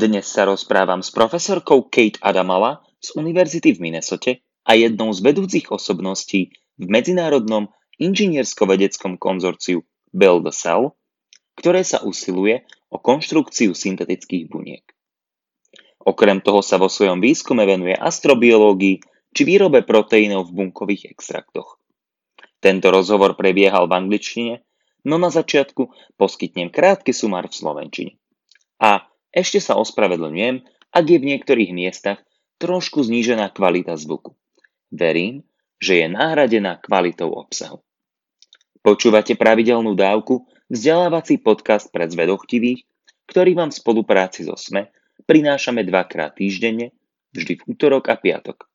Dnes sa rozprávam s profesorkou Kate Adamala z Univerzity v Minnesote a jednou z vedúcich osobností v medzinárodnom inžiniersko-vedeckom konzorciu Build the Cell, ktoré sa usiluje o konštrukciu syntetických buniek. Okrem toho sa vo svojom výskume venuje astrobiológii či výrobe proteínov v bunkových extraktoch. Tento rozhovor prebiehal v angličtine, no na začiatku poskytnem krátky sumár v slovenčine. A ešte sa ospravedlňujem, ak je v niektorých miestach trošku znížená kvalita zvuku. Verím, že je nahradená kvalitou obsahu. Počúvate pravidelnú dávku, vzdelávací podcast pre zvedochtivých, ktorý vám v spolupráci so SME prinášame dvakrát týždenne, vždy v útorok a piatok.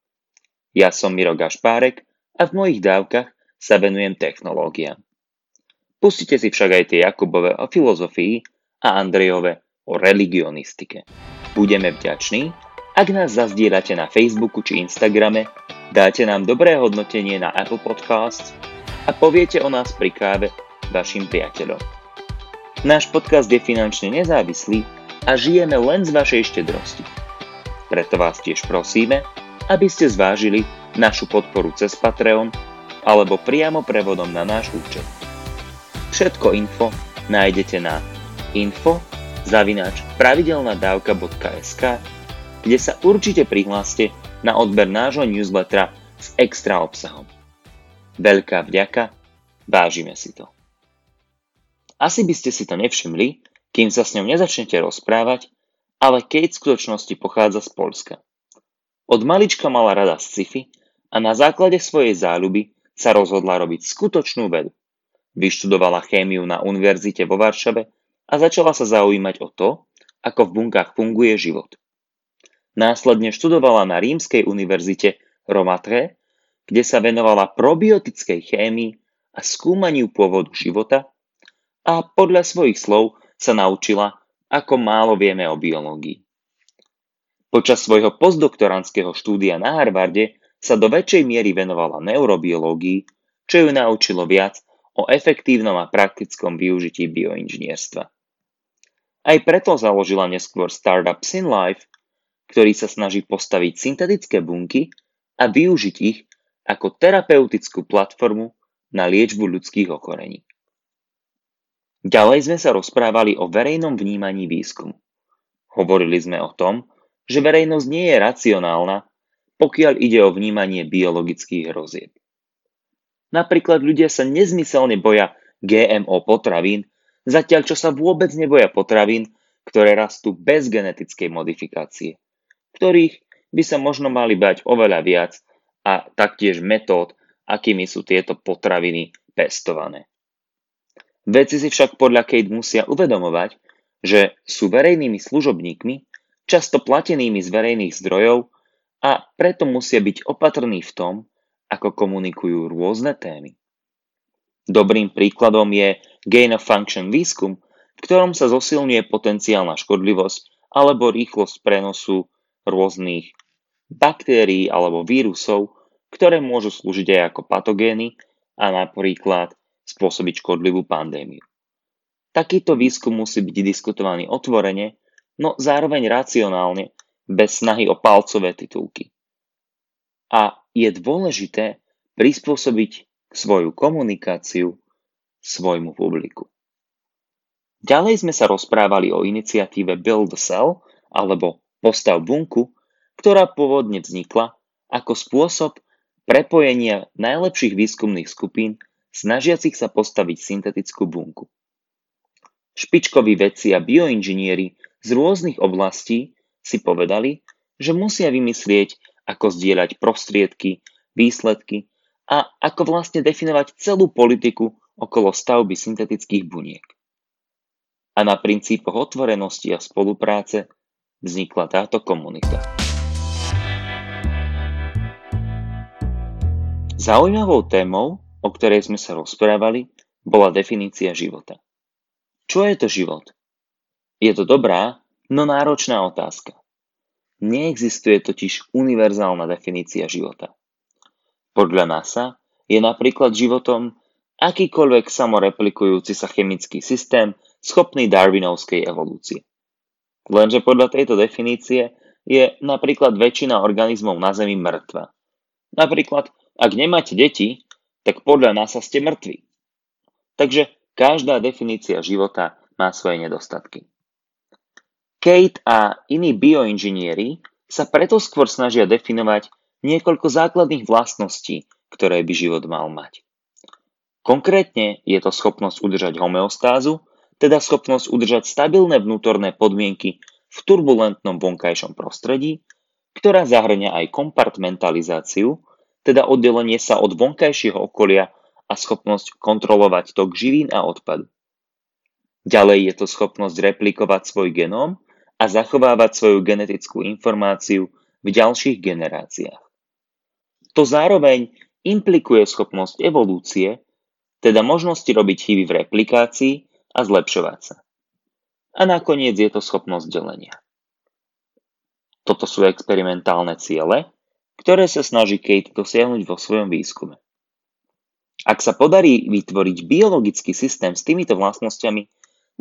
Ja som Miro Gašpárek a v mojich dávkach sa venujem technológiám. Pustite si však aj tie Jakubove o filozofii a Andrejove o religionistike. Budeme vďační, ak nás zazdierate na Facebooku či Instagrame, dáte nám dobré hodnotenie na Apple Podcasts a poviete o nás pri káve vašim priateľom. Náš podcast je finančne nezávislý a žijeme len z vašej štedrosti. Preto vás tiež prosíme, aby ste zvážili našu podporu cez Patreon alebo priamo prevodom na náš účet. Všetko info nájdete na info zavináč pravidelnadavka.sk, kde sa určite prihláste na odber nášho newslettera s extra obsahom. Veľká vďaka, vážime si to. Asi by ste si to nevšimli, kým sa s ňou nezačnete rozprávať, ale Kate v skutočnosti pochádza z Polska. Od malička mala rada sci-fi a na základe svojej záľuby sa rozhodla robiť skutočnú vedu. Vyštudovala chémiu na univerzite vo Varšave a začala sa zaujímať o to, ako v bunkách funguje život. Následne študovala na Rímskej univerzite Romatre, kde sa venovala probiotickej chémii a skúmaniu pôvodu života a podľa svojich slov sa naučila, ako málo vieme o biológii. Počas svojho postdoktorandského štúdia na Harvarde sa do väčšej miery venovala neurobiológii, čo ju naučilo viac o efektívnom a praktickom využití bioinžinierstva. Aj preto založila neskôr startup SynLife, ktorý sa snaží postaviť syntetické bunky a využiť ich ako terapeutickú platformu na liečbu ľudských ochorení. Ďalej sme sa rozprávali o verejnom vnímaní výskumu. Hovorili sme o tom, že verejnosť nie je racionálna, pokiaľ ide o vnímanie biologických hrozieb. Napríklad ľudia sa nezmyselne boja GMO potravín zatiaľ čo sa vôbec neboja potravín, ktoré rastú bez genetickej modifikácie, ktorých by sa možno mali bať oveľa viac a taktiež metód, akými sú tieto potraviny pestované. Veci si však podľa Kate musia uvedomovať, že sú verejnými služobníkmi, často platenými z verejných zdrojov a preto musia byť opatrní v tom, ako komunikujú rôzne témy. Dobrým príkladom je gain of function výskum, v ktorom sa zosilňuje potenciálna škodlivosť alebo rýchlosť prenosu rôznych baktérií alebo vírusov, ktoré môžu slúžiť aj ako patogény a napríklad spôsobiť škodlivú pandémiu. Takýto výskum musí byť diskutovaný otvorene, no zároveň racionálne, bez snahy o palcové titulky. A je dôležité prispôsobiť svoju komunikáciu svojmu publiku. Ďalej sme sa rozprávali o iniciatíve Build a Cell alebo Postav bunku, ktorá pôvodne vznikla ako spôsob prepojenia najlepších výskumných skupín snažiacich sa postaviť syntetickú bunku. Špičkoví vedci a bioinžinieri z rôznych oblastí si povedali, že musia vymyslieť, ako zdieľať prostriedky, výsledky a ako vlastne definovať celú politiku okolo stavby syntetických buniek. A na princípoch otvorenosti a spolupráce vznikla táto komunita. Zaujímavou témou, o ktorej sme sa rozprávali, bola definícia života. Čo je to život? Je to dobrá, no náročná otázka. Neexistuje totiž univerzálna definícia života. Podľa NASA je napríklad životom akýkoľvek samoreplikujúci sa chemický systém schopný darwinovskej evolúcie. Lenže podľa tejto definície je napríklad väčšina organizmov na Zemi mŕtva. Napríklad, ak nemáte deti, tak podľa nás ste mŕtvi. Takže každá definícia života má svoje nedostatky. Kate a iní bioinžinieri sa preto skôr snažia definovať niekoľko základných vlastností, ktoré by život mal mať. Konkrétne je to schopnosť udržať homeostázu, teda schopnosť udržať stabilné vnútorné podmienky v turbulentnom vonkajšom prostredí, ktorá zahrňa aj kompartmentalizáciu, teda oddelenie sa od vonkajšieho okolia a schopnosť kontrolovať tok živín a odpadu. Ďalej je to schopnosť replikovať svoj genóm a zachovávať svoju genetickú informáciu v ďalších generáciách. To zároveň implikuje schopnosť evolúcie, teda možnosti robiť chyby v replikácii a zlepšovať sa. A nakoniec je to schopnosť delenia. Toto sú experimentálne ciele, ktoré sa snaží Kate dosiahnuť vo svojom výskume. Ak sa podarí vytvoriť biologický systém s týmito vlastnosťami,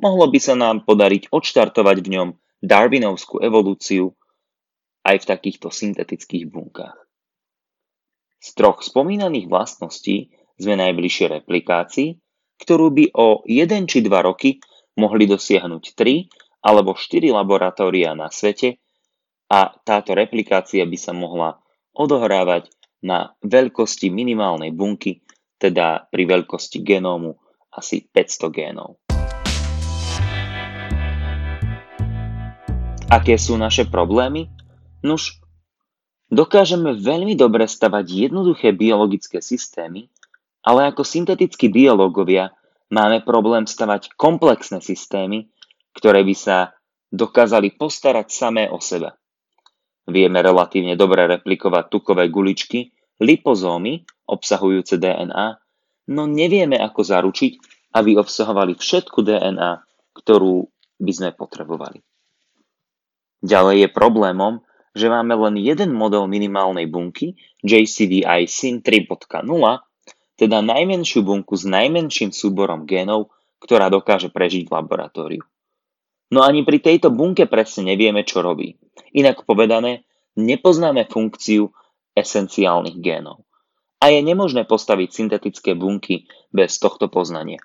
mohlo by sa nám podariť odštartovať v ňom darwinovskú evolúciu aj v takýchto syntetických bunkách. Z troch spomínaných vlastností sme najbližšie replikácii, ktorú by o 1 či 2 roky mohli dosiahnuť 3 alebo 4 laboratória na svete a táto replikácia by sa mohla odohrávať na veľkosti minimálnej bunky teda pri veľkosti genómu asi 500 génov. Aké sú naše problémy? Nuž, dokážeme veľmi dobre stavať jednoduché biologické systémy, ale ako syntetickí biológovia máme problém stavať komplexné systémy, ktoré by sa dokázali postarať samé o seba. Vieme relatívne dobre replikovať tukové guličky, lipozómy obsahujúce DNA, no nevieme ako zaručiť, aby obsahovali všetku DNA, ktorú by sme potrebovali. Ďalej je problémom, že máme len jeden model minimálnej bunky, JCDI SYN 3.0, teda najmenšiu bunku s najmenším súborom génov, ktorá dokáže prežiť v laboratóriu. No ani pri tejto bunke presne nevieme, čo robí. Inak povedané, nepoznáme funkciu esenciálnych génov. A je nemožné postaviť syntetické bunky bez tohto poznania.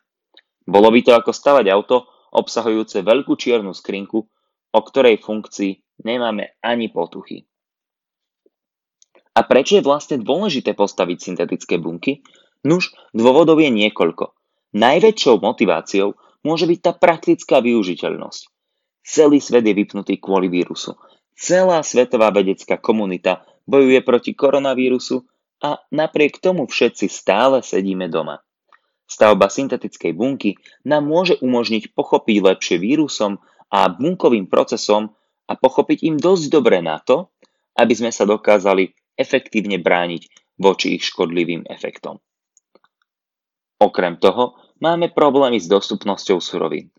Bolo by to ako stavať auto obsahujúce veľkú čiernu skrinku, o ktorej funkcii nemáme ani potuchy. A prečo je vlastne dôležité postaviť syntetické bunky? Nuž, dôvodov je niekoľko. Najväčšou motiváciou môže byť tá praktická využiteľnosť. Celý svet je vypnutý kvôli vírusu. Celá svetová vedecká komunita bojuje proti koronavírusu a napriek tomu všetci stále sedíme doma. Stavba syntetickej bunky nám môže umožniť pochopiť lepšie vírusom a bunkovým procesom a pochopiť im dosť dobre na to, aby sme sa dokázali efektívne brániť voči ich škodlivým efektom. Okrem toho máme problémy s dostupnosťou surovín.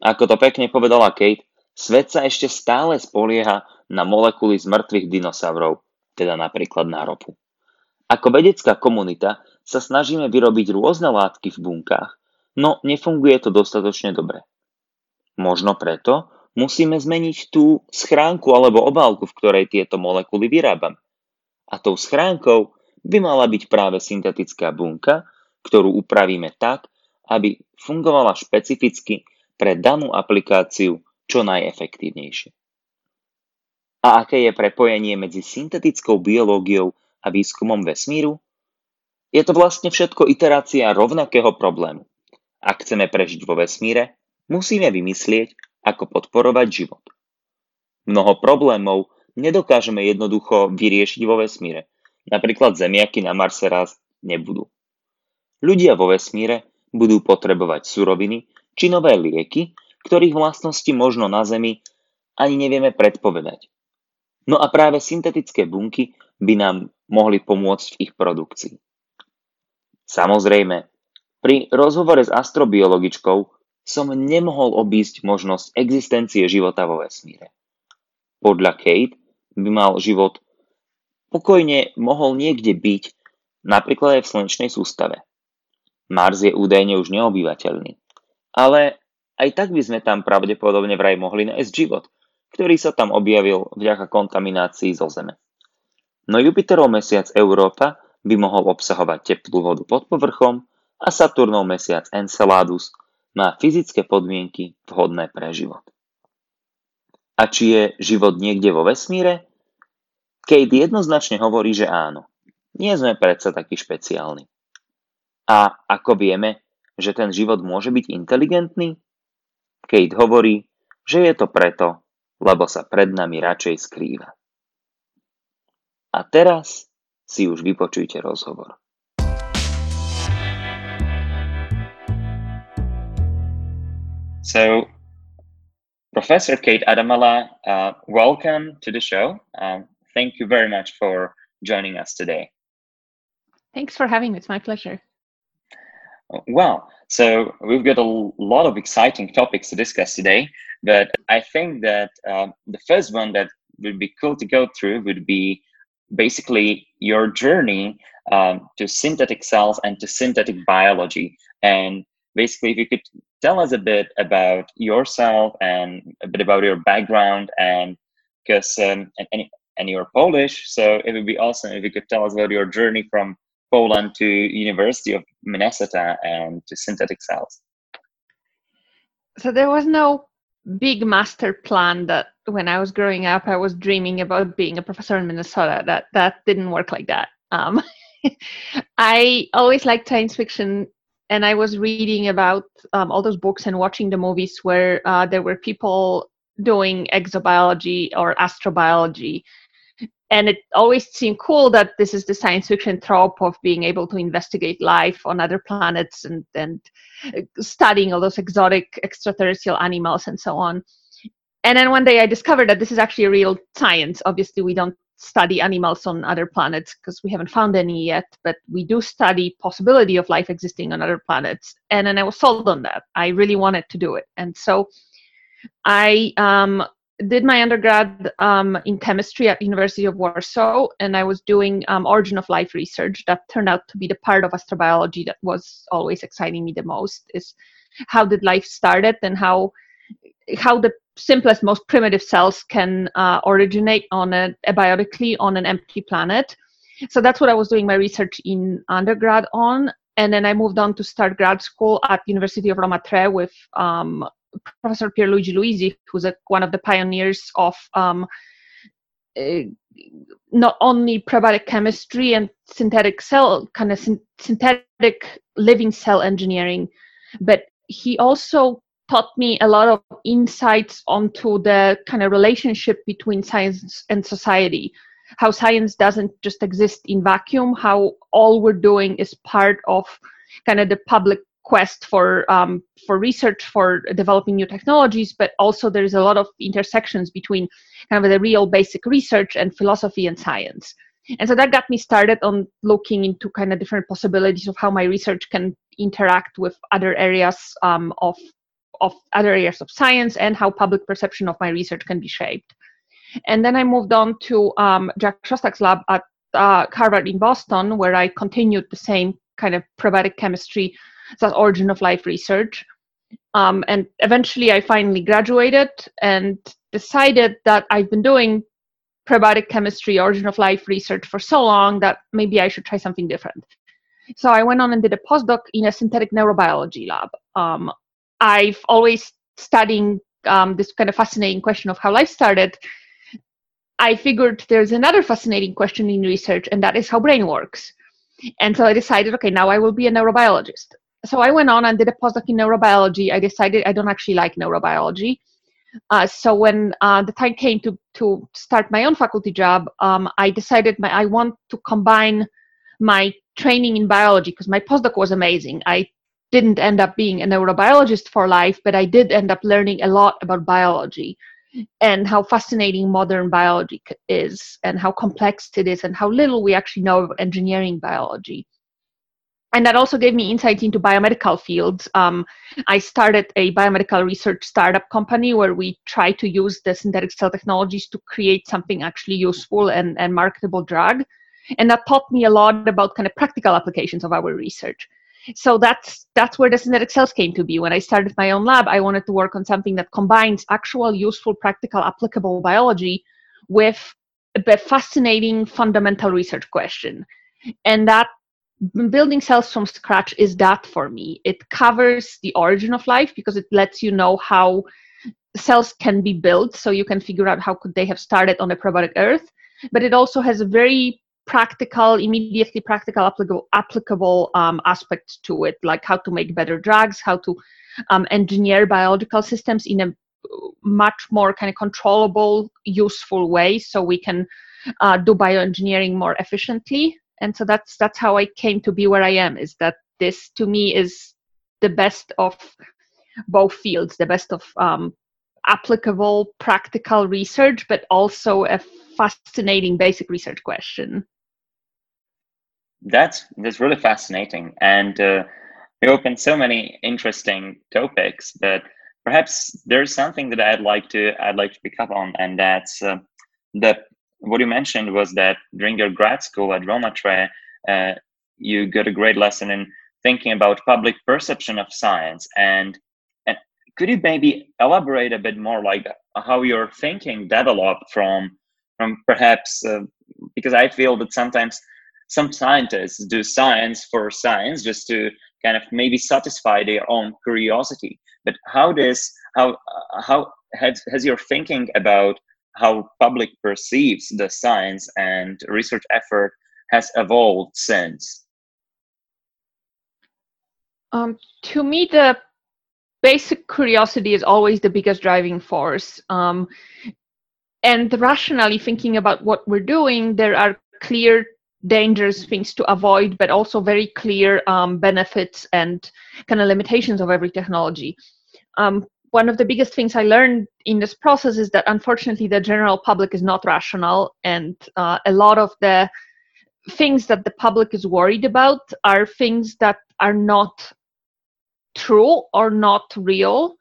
Ako to pekne povedala Kate, svet sa ešte stále spolieha na molekuly z mŕtvych dinosaurov, teda napríklad na ropu. Ako vedecká komunita sa snažíme vyrobiť rôzne látky v bunkách, no nefunguje to dostatočne dobre. Možno preto musíme zmeniť tú schránku alebo obálku, v ktorej tieto molekuly vyrábame. A tou schránkou by mala byť práve syntetická bunka, ktorú upravíme tak, aby fungovala špecificky pre danú aplikáciu čo najefektívnejšie. A aké je prepojenie medzi syntetickou biológiou a výskumom vesmíru? Je to vlastne všetko iterácia rovnakého problému. Ak chceme prežiť vo vesmíre, musíme vymyslieť, ako podporovať život. Mnoho problémov nedokážeme jednoducho vyriešiť vo vesmíre. Napríklad zemiaky na Marse raz nebudú. Ľudia vo vesmíre budú potrebovať suroviny či nové lieky, ktorých vlastnosti možno na Zemi ani nevieme predpovedať. No a práve syntetické bunky by nám mohli pomôcť v ich produkcii. Samozrejme, pri rozhovore s astrobiologičkou som nemohol obísť možnosť existencie života vo vesmíre. Podľa Kate by mal život pokojne mohol niekde byť, napríklad aj v slnečnej sústave. Mars je údajne už neobyvateľný. Ale aj tak by sme tam pravdepodobne vraj mohli nájsť život, ktorý sa tam objavil vďaka kontaminácii zo Zeme. No Jupiterov mesiac Európa by mohol obsahovať teplú vodu pod povrchom a Saturnov mesiac Enceladus má fyzické podmienky vhodné pre život. A či je život niekde vo vesmíre? Kate jednoznačne hovorí, že áno. Nie sme predsa takí špeciálni. A ako vieme, že ten život môže byť inteligentný? Kate hovorí, že je to preto, lebo sa pred nami radšej skrýva. A teraz si už vypočujte rozhovor. So, Professor Kate Adamala, uh, welcome to the show. Um, thank you very much for joining us today. Thanks for having me. It's my pleasure. Well, so we've got a lot of exciting topics to discuss today, but I think that um, the first one that would be cool to go through would be basically your journey um, to synthetic cells and to synthetic biology. And basically, if you could tell us a bit about yourself and a bit about your background, and because um, and, and, and you're Polish, so it would be awesome if you could tell us about your journey from Poland to University of Minnesota and to synthetic cells? So there was no big master plan that when I was growing up I was dreaming about being a professor in Minnesota. That that didn't work like that. Um, I always liked science fiction, and I was reading about um, all those books and watching the movies where uh, there were people doing exobiology or astrobiology. And it always seemed cool that this is the science fiction trope of being able to investigate life on other planets and, and studying all those exotic extraterrestrial animals and so on. And then one day i discovered that this is actually a real science. Obviously we don't study animals on other planets because we haven't found any yet but we do study possibility of life existing on other planets and then i was sold on that i really wanted to do it and so i um, did my undergrad um, in chemistry at University of Warsaw, and I was doing um, origin of life research. That turned out to be the part of astrobiology that was always exciting me the most. Is how did life started and how how the simplest, most primitive cells can uh, originate on a abiotically on an empty planet. So that's what I was doing my research in undergrad on, and then I moved on to start grad school at University of Roma Tre with um, Professor Pierluigi Luisi, who's a, one of the pioneers of um, uh, not only prebiotic chemistry and synthetic cell kind of syn- synthetic living cell engineering, but he also taught me a lot of insights onto the kind of relationship between science and society. How science doesn't just exist in vacuum how all we're doing is part of kind of the public quest for um, for research for developing new technologies but also there's a lot of intersections between kind of the real basic research and philosophy and science. And so that got me started on looking into kind of different possibilities of how my research can interact with other areas um, of of other areas of science and how public perception of my research can be shaped and then i moved on to um, jack szostak's lab at uh, harvard in boston where i continued the same kind of prebiotic chemistry that origin of life research. Um, and eventually I finally graduated and decided that I've been doing prebiotic chemistry, origin of life research for so long that maybe I should try something different. So I went on and did a postdoc in a synthetic neurobiology lab. Um, I've always studying um, this kind of fascinating question of how life started. I figured there's another fascinating question in research, and that is how brain works. And so I decided, okay, now I will be a neurobiologist so I went on and did a postdoc in neurobiology. I decided I don't actually like neurobiology. Uh, so when uh, the time came to to start my own faculty job, um, I decided my, I want to combine my training in biology because my postdoc was amazing. I didn't end up being a neurobiologist for life, but I did end up learning a lot about biology and how fascinating modern biology is and how complex it is and how little we actually know of engineering biology and that also gave me insight into biomedical fields. Um, I started a biomedical research startup company where we try to use the synthetic cell technologies to create something actually useful and, and marketable drug. And that taught me a lot about kind of practical applications of our research. So that's that's where the synthetic cells came to be. When i started my own lab i wanted to work on something that combines actual useful practical applicable biology with a fascinating fundamental research question. And that building cells from scratch is that for me. It covers the origin of life because it lets you know how cells can be built. So you can figure out how could they have started on a prebiotic earth. But it also has a very practical immediately practical applicable applicable um, aspect to it like how to make better drugs how to um, engineer biological systems in a much more kind of controllable useful way so we can uh, do bioengineering more efficiently. And so that's that's how i came to be where i am is that this to me is the best of both fields the best of um, applicable practical research but also a fascinating basic research question that's that's really fascinating and uh, you opened so many interesting topics but perhaps there's something that i'd like to i'd like to pick up on and that's uh, that what you mentioned was that during your grad school at Roma Tre, uh, you got a great lesson in thinking about public perception of science. And, and could you maybe elaborate a bit more, like how your thinking developed from from perhaps uh, because I feel that sometimes some scientists do science for science just to kind of maybe satisfy their own curiosity. But how does how how has has your thinking about how public perceives the science and research effort has evolved since? Um, to me, the basic curiosity is always the biggest driving force. Um, and rationally thinking about what we're doing, there are clear dangerous things to avoid, but also very clear um, benefits and kind of limitations of every technology. Um, one of the biggest things I learned in this process is that unfortunately the general public is not rational, and uh, a lot of the things that the public is worried about are things that are not true or not real,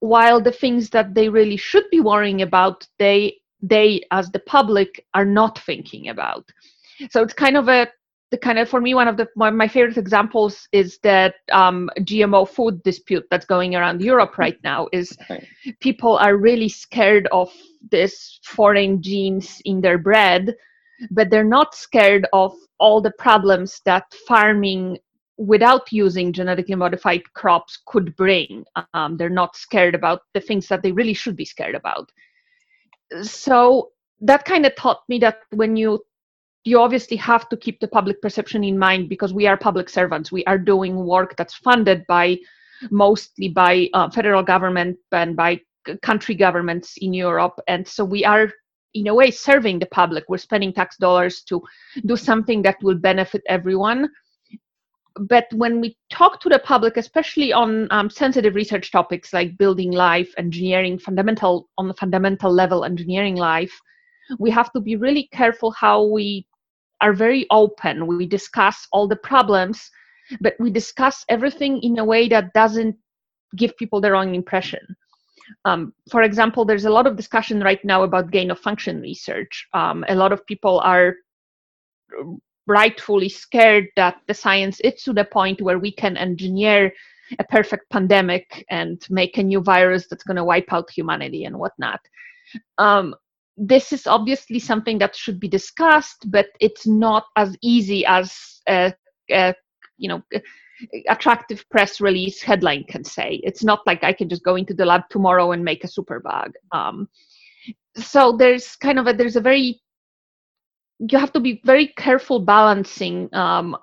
while the things that they really should be worrying about, they they as the public are not thinking about. So it's kind of a the kind of for me one of the one of my favorite examples is that um, gmo food dispute that's going around europe right now is people are really scared of this foreign genes in their bread but they're not scared of all the problems that farming without using genetically modified crops could bring. Um, they're not scared about the things that they really should be scared about. So that kind of taught me that when you you obviously have to keep the public perception in mind because we are public servants. We are doing work that's funded by mostly by uh, federal government and by country governments in Europe, and so we are in a way serving the public. We're spending tax dollars to do something that will benefit everyone. But when we talk to the public, especially on um, sensitive research topics like building life, engineering, fundamental on the fundamental level, engineering life, we have to be really careful how we are very open. We discuss all the problems, but we discuss everything in a way that doesn't give people the wrong impression. Um, for example, there's a lot of discussion right now about gain of function research. Um, a lot of people are rightfully scared that the science is to the point where we can engineer a perfect pandemic and make a new virus that's going to wipe out humanity and whatnot. Um, this is obviously something that should be discussed, but it's not as easy as you know attractive press release headline can say. It's not like I can just go into the lab tomorrow and make a superbug. Um, so there's kind of a there's a very you have to be very careful balancing um,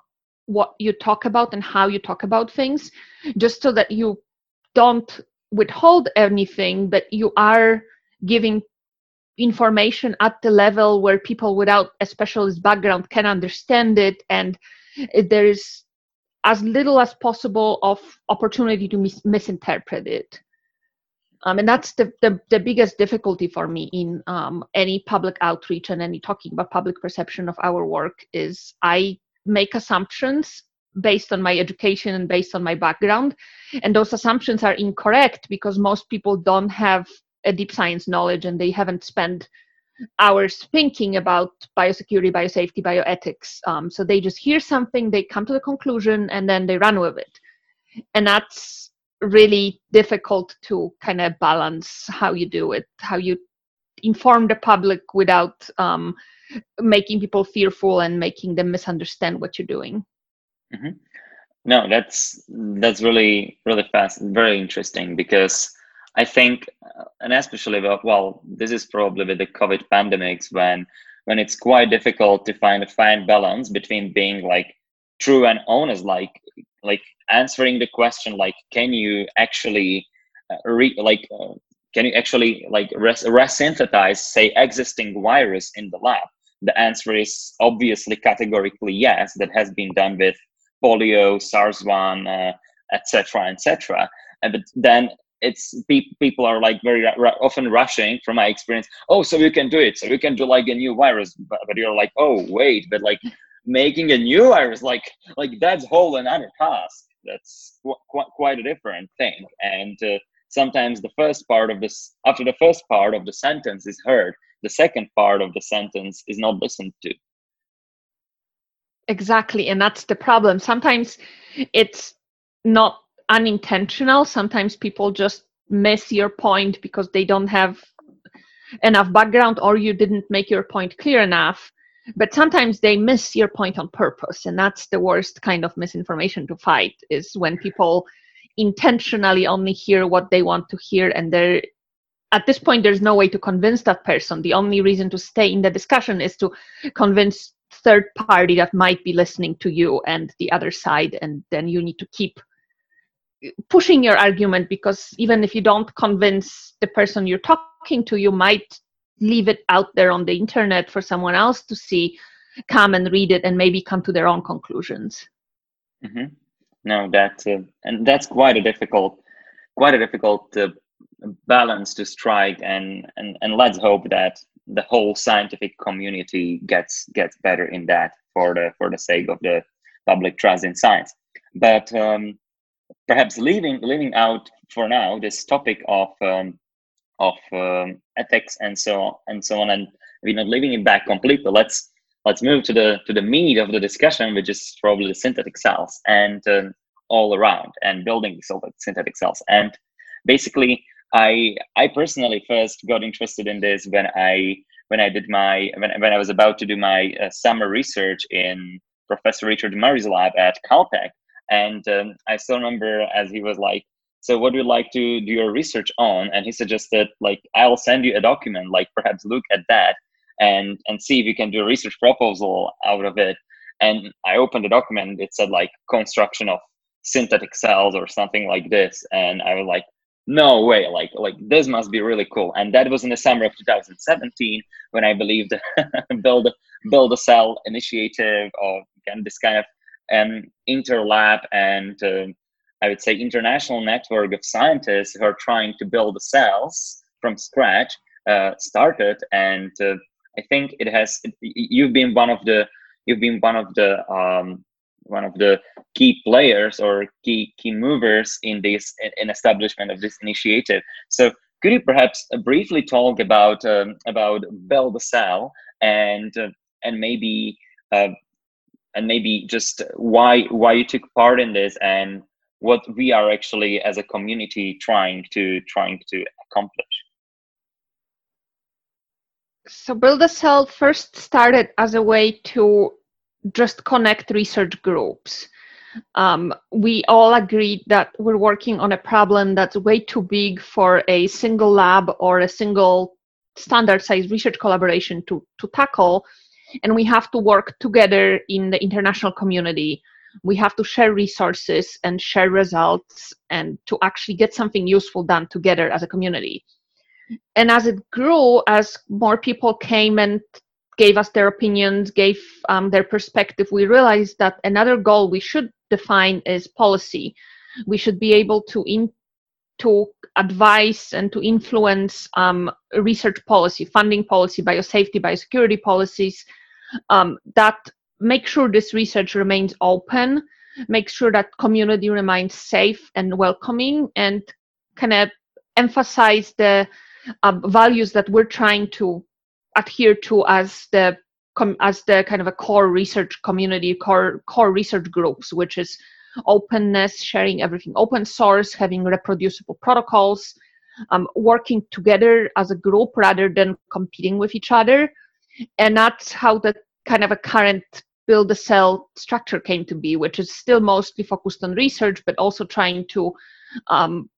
what you talk about and how you talk about things, just so that you don't withhold anything, but you are giving information at the level where people without a specialist background can understand it and there is as little as possible of opportunity to mis- misinterpret it. Um, and that's the, the, the, biggest difficulty for me in um, any public outreach and any talking about public perception of our work is i make assumptions based on my education and based on my background. And those assumptions are incorrect because most people don't have a deep science knowledge and they haven't spent hours thinking about biosecurity, biosafety, bioethics. Um, so they just hear something, they come to the conclusion, and then they run with it. And that's really difficult to kind of balance how you do it, how you inform the public without um, making people fearful and making them misunderstand what you're doing. Mm-hmm. No, that's that's really really fast, very interesting because I think, uh, and especially well, this is probably with the COVID pandemics when when it's quite difficult to find a fine balance between being like true and honest, like like answering the question, like can you actually uh, re- like uh, can you actually like res- resynthesize say existing virus in the lab? The answer is obviously categorically yes. That has been done with polio, SARS-1, etc., uh, etc. Et but then it's pe- people are like very ra- often rushing from my experience. Oh so you can do it. So you can do like a new virus. But, but you're like oh wait but like making a new virus like like that's whole another task. That's qu- qu- quite a different thing. And uh, sometimes the first part of this after the first part of the sentence is heard the second part of the sentence is not listened to. Exactly and that's the problem. Sometimes it's not unintentional. Sometimes people just miss your point because they don't have enough background or you didn't make your point clear enough. But sometimes they miss your point on purpose and that's the worst kind of misinformation to fight is when people intentionally only hear what they want to hear and they're at this point there's no way to convince that person. The only reason to stay in the discussion is to convince third party that might be listening to you and the other side and then you need to keep pushing your argument because even if you don't convince the person you're talking to you might leave it out there on the internet for someone else to see come and read it and maybe come to their own conclusions mm-hmm. no that's uh, and that's quite a difficult quite a difficult uh, balance to strike and, and and let's hope that the whole scientific community gets gets better in that for the for the sake of the public trust in science but um, perhaps leaving leaving out for now this topic of um, of um, ethics and so on and so on and we're not leaving it back completely. Let's let's move to the to the meat of the discussion which is probably the synthetic cells and um, all around and building synthetic cells. And basically I I personally first got interested in this when I when I did my when, when I was about to do my uh, summer research in Professor Richard Murray's lab at Caltech, and um, I still remember as he was like, "So what do you like to do your research on?" And he suggested like, "I'll send you a document, like perhaps look at that and and see if you can do a research proposal out of it." And I opened the document. It said like construction of synthetic cells or something like this, and I was like, no way like like this must be really cool and that was in the summer of 2017 when i believed build build a cell initiative or again this kind of um, interlab and uh, i would say international network of scientists who are trying to build the cells from scratch uh, started and uh, i think it has you've been one of the you've been one of the um, one of the key players or key key movers in this in establishment of this initiative. So could you perhaps uh, briefly talk about um, about Build a Cell and uh, and maybe uh, and maybe just why why you took part in this and what we are actually as a community trying to trying to accomplish so build a cell first started as a way to just connect research groups. Um, we all agreed that we're working on a problem that's way too big for a single lab or a single standard size research collaboration to, to tackle. And we have to work together in the international community. We have to share resources and share results and to actually get something useful done together as a community. And as it grew, as more people came and gave us their opinions, gave um, their perspective, we realized that another goal we should define is policy. We should be able to in, to advise and to influence um, research policy, funding policy, biosafety, biosecurity policies um, that make sure this research remains open, make sure that community remains safe and welcoming, and kind of emphasize the uh, values that we're trying to adhere to as the as the kind of a core research community, core core research groups, which is openness, sharing everything open source, having reproducible protocols, um, working together as a group rather than competing with each other. And that's how the kind of a current build a cell structure came to be, which is still mostly focused on research, but also trying to um,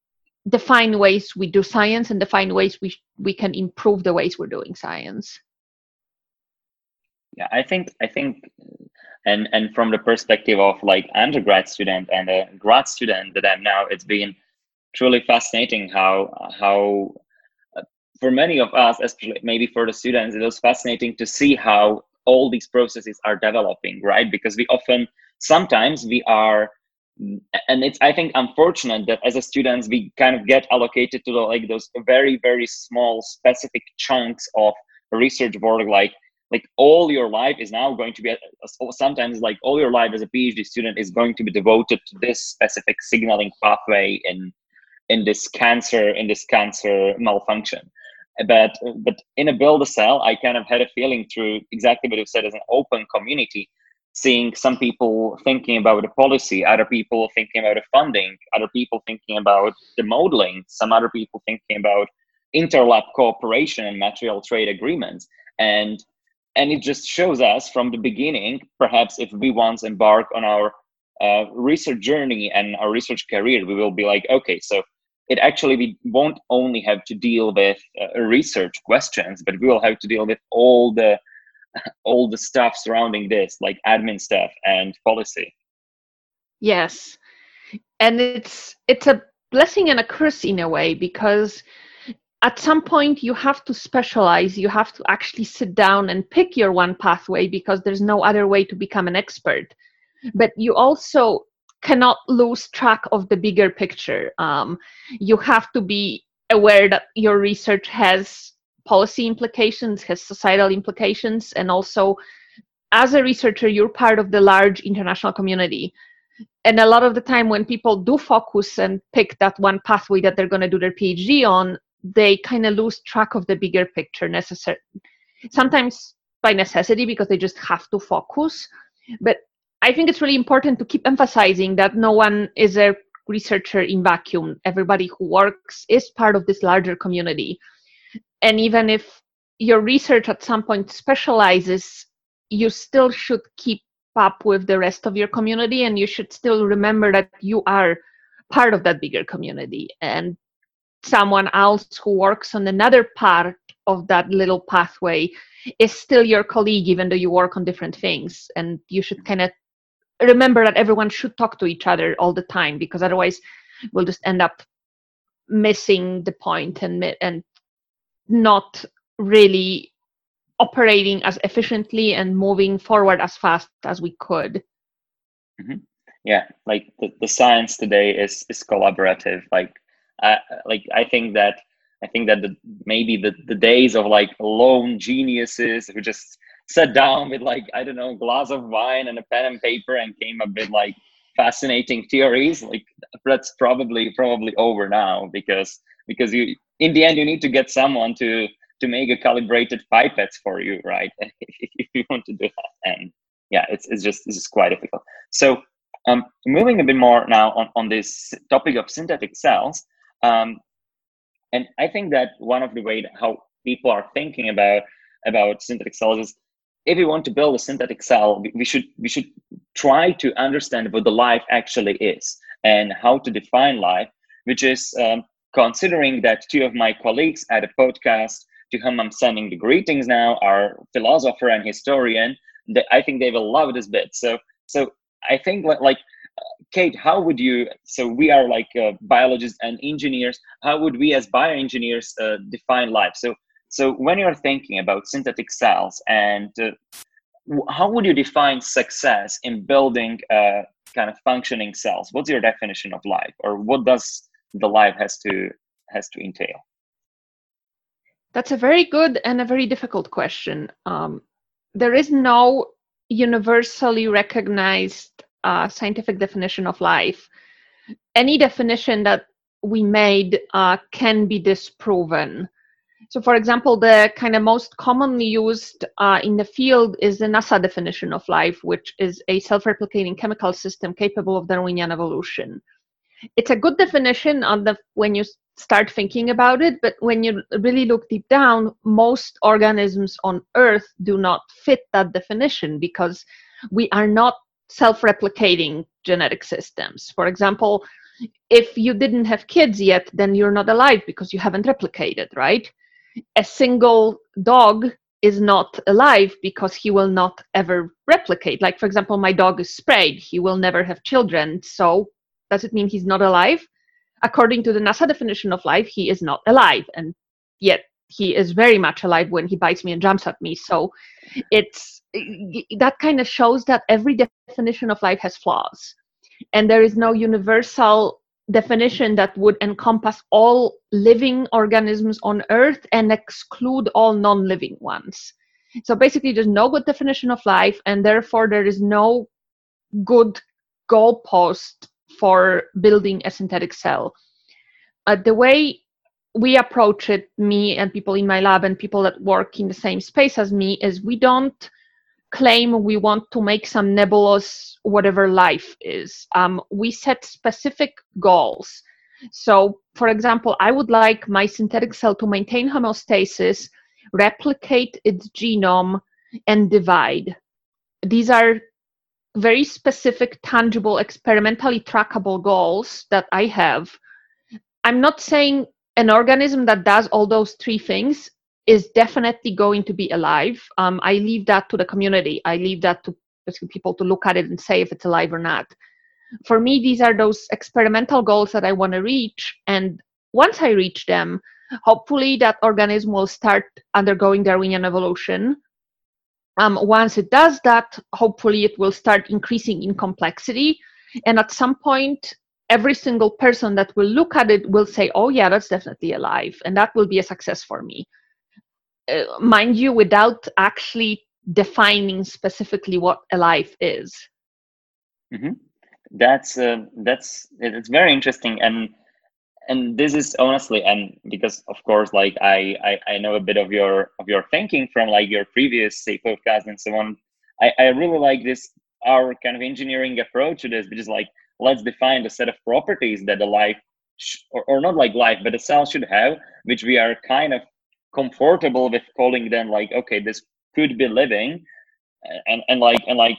define ways we do science and define ways we we can improve the ways we're doing science. Yeah, I think I think and and from the perspective of like undergrad student and a grad student that I'm now, it's been truly fascinating how how for many of us, especially maybe for the students, it was fascinating to see how all these processes are developing, right? Because we often sometimes we are and it's i think unfortunate that as a students we kind of get allocated to the, like those very very small specific chunks of research work like like all your life is now going to be sometimes like all your life as a phd student is going to be devoted to this specific signaling pathway in in this cancer in this cancer malfunction but but in a build a cell i kind of had a feeling through exactly what you said as an open community seeing some people thinking about the policy other people thinking about the funding other people thinking about the modeling some other people thinking about interlab cooperation and material trade agreements. And and it just shows us from the beginning perhaps if we once embark on our uh, research journey and our research career we will be like okay so it actually we won't only have to deal with uh, research questions but we will have to deal with all the all the stuff surrounding this like admin stuff and policy. Yes. And it's it's a blessing and a curse in a way because at some point you have to specialize you have to actually sit down and pick your one pathway because there's no other way to become an expert. But you also cannot lose track of the bigger picture. Um, you have to be aware that your research has policy implications has societal implications and also as a researcher you're part of the large international community. And a lot of the time when people do focus and pick that one pathway that they're going to do their phd on they kind of lose track of the bigger picture necessary sometimes by necessity because they just have to focus but i think it's really important to keep emphasizing that no one is a researcher in vacuum. Everybody who works is part of this larger community. And even if your research at some point specializes you still should keep up with the rest of your community and you should still remember that you are part of that bigger community. And someone else who works on another part of that little pathway is still your colleague even though you work on different things. And you should kind of remember that everyone should talk to each other all the time because otherwise we'll just end up missing the point and and not really operating as efficiently and moving forward as fast as we could mm-hmm. yeah like the, the science today is is collaborative like uh, like I think that I think that the, maybe the, the days of like lone geniuses who just sat down with like I don't know glass of wine and a pen and paper and came up with like fascinating theories like that's probably probably over now because because you in the end you need to get someone to to make a calibrated pipettes for you right? If you want to do that. And yeah it's, it's just it's just quite difficult. So um, moving a bit more now on, on this topic of synthetic cells um, and I think that one of the way how people are thinking about about synthetic cells is if we want to build a synthetic cell, we should we should try to understand what the life actually is and how to define life, which is um, considering that two of my colleagues at a podcast to whom I'm sending the greetings now are philosopher and historian. That I think they will love this bit. So so I think like Kate, how would you? So we are like uh, biologists and engineers. How would we, as bioengineers, uh, define life? So, so when you're thinking about synthetic cells, and uh, how would you define success in building uh, kind of functioning cells? What's your definition of life, or what does the life has to has to entail? That's a very good and a very difficult question. Um, there is no universally recognized uh, scientific definition of life, any definition that we made uh, can be disproven. So, for example, the kind of most commonly used uh, in the field is the NASA definition of life, which is a self replicating chemical system capable of Darwinian evolution. It's a good definition on the when you start thinking about it, but when you really look deep down, most organisms on Earth do not fit that definition because we are not self replicating genetic systems. For example, if you didn't have kids yet, then you're not alive because you haven't replicated, right? A single dog is not alive because he will not ever replicate. Like, for example, my dog is sprayed, he will never have children. So, does it mean he's not alive? According to the NASA definition of life, he is not alive. And yet, he is very much alive when he bites me and jumps at me. So, it's that kind of shows that every definition of life has flaws. And there is no universal definition that would encompass all living organisms on earth and exclude all non-living ones. So basically there's no good definition of life and therefore there is no good goalpost for building a synthetic cell. Uh, the way we approach it me and people in my lab and people that work in the same space as me is we don't claim we want to make some nebulous whatever life is. Um, we set specific goals. So, for example, I would like my synthetic cell to maintain homeostasis, replicate its genome, and divide. These are very specific, tangible, experimentally trackable goals that I have. I'm not saying an organism that does all those three things is definitely going to be alive. Um, I leave that to the community. I leave that to people to look at it and say if it's alive or not. For me, these are those experimental goals that I want to reach. And once I reach them, hopefully that organism will start undergoing Darwinian evolution. Um, once it does that, hopefully it will start increasing in complexity. And at some point, every single person that will look at it will say, oh, yeah, that's definitely alive. And that will be a success for me. Uh, mind you, without actually defining specifically what a life is. Mm-hmm. That's uh, that's it's very interesting, and and this is honestly, and because of course, like I, I I know a bit of your of your thinking from like your previous say podcast and so on. I I really like this our kind of engineering approach to this, which is like let's define the set of properties that the life or, or not like life, but the cell should have, which we are kind of comfortable with calling them like okay this could be living. And and like and like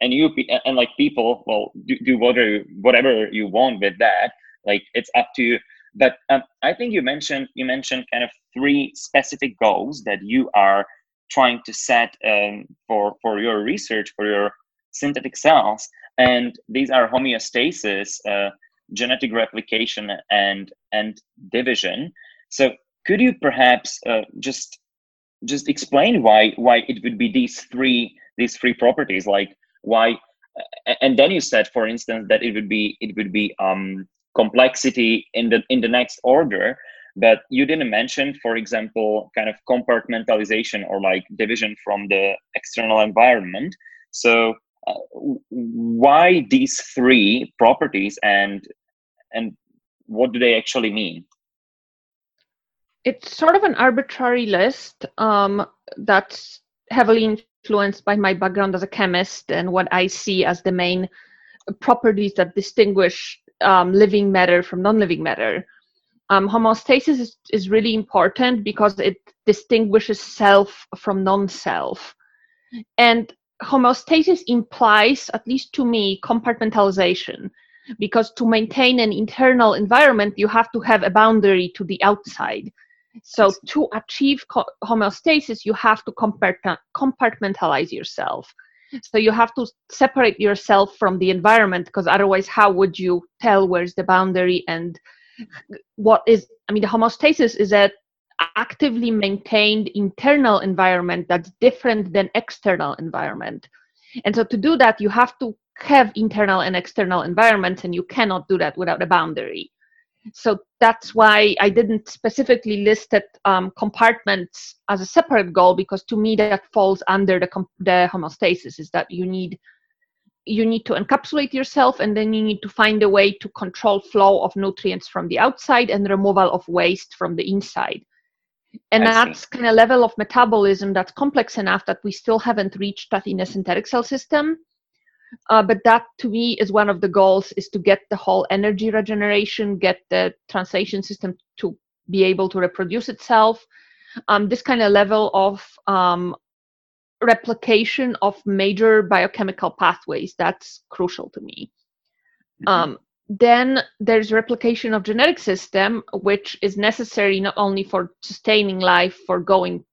and you and like people well do, do whatever whatever you want with that. Like it's up to you. But um, i think you mentioned you mentioned kind of three specific goals that you are trying to set um, for for your research for your synthetic cells. And these are homeostasis uh, genetic replication and and division. So could you perhaps uh, just just explain why why it would be these three these three properties? Like why and then you said for instance that it would be it would be um complexity in the in the next order but you didn't mention for example kind of compartmentalization or like division from the external environment. So uh, why these three properties and and what do they actually mean it's sort of an arbitrary list um, that's heavily influenced by my background as a chemist and what I see as the main properties that distinguish um, living matter from non-living matter. Um, homeostasis is, is really important because it distinguishes self from non-self. And homeostasis implies, at least to me, compartmentalization because to maintain an internal environment, you have to have a boundary to the outside. So to achieve co- homeostasis, you have to compartmentalize yourself. So you have to separate yourself from the environment because otherwise, how would you tell where's the boundary and what is? I mean, the homeostasis is a actively maintained internal environment that's different than external environment. And so to do that, you have to have internal and external environments, and you cannot do that without a boundary so that's why I didn't specifically list it, um, compartments as a separate goal because to me that falls under the, com- the homeostasis is that you need you need to encapsulate yourself and then you need to find a way to control flow of nutrients from the outside and removal of waste from the inside And I that's kind of level of metabolism that's complex enough that we still haven't reached that in a synthetic cell system. Uh, but that to me is one of the goals is to get the whole energy regeneration, get the translation system to be able to reproduce itself. Um, this kind of level of um, replication of major biochemical pathways that's crucial to me. Mhm. Um, then there's replication of genetic system, which is necessary not only for sustaining life, for going,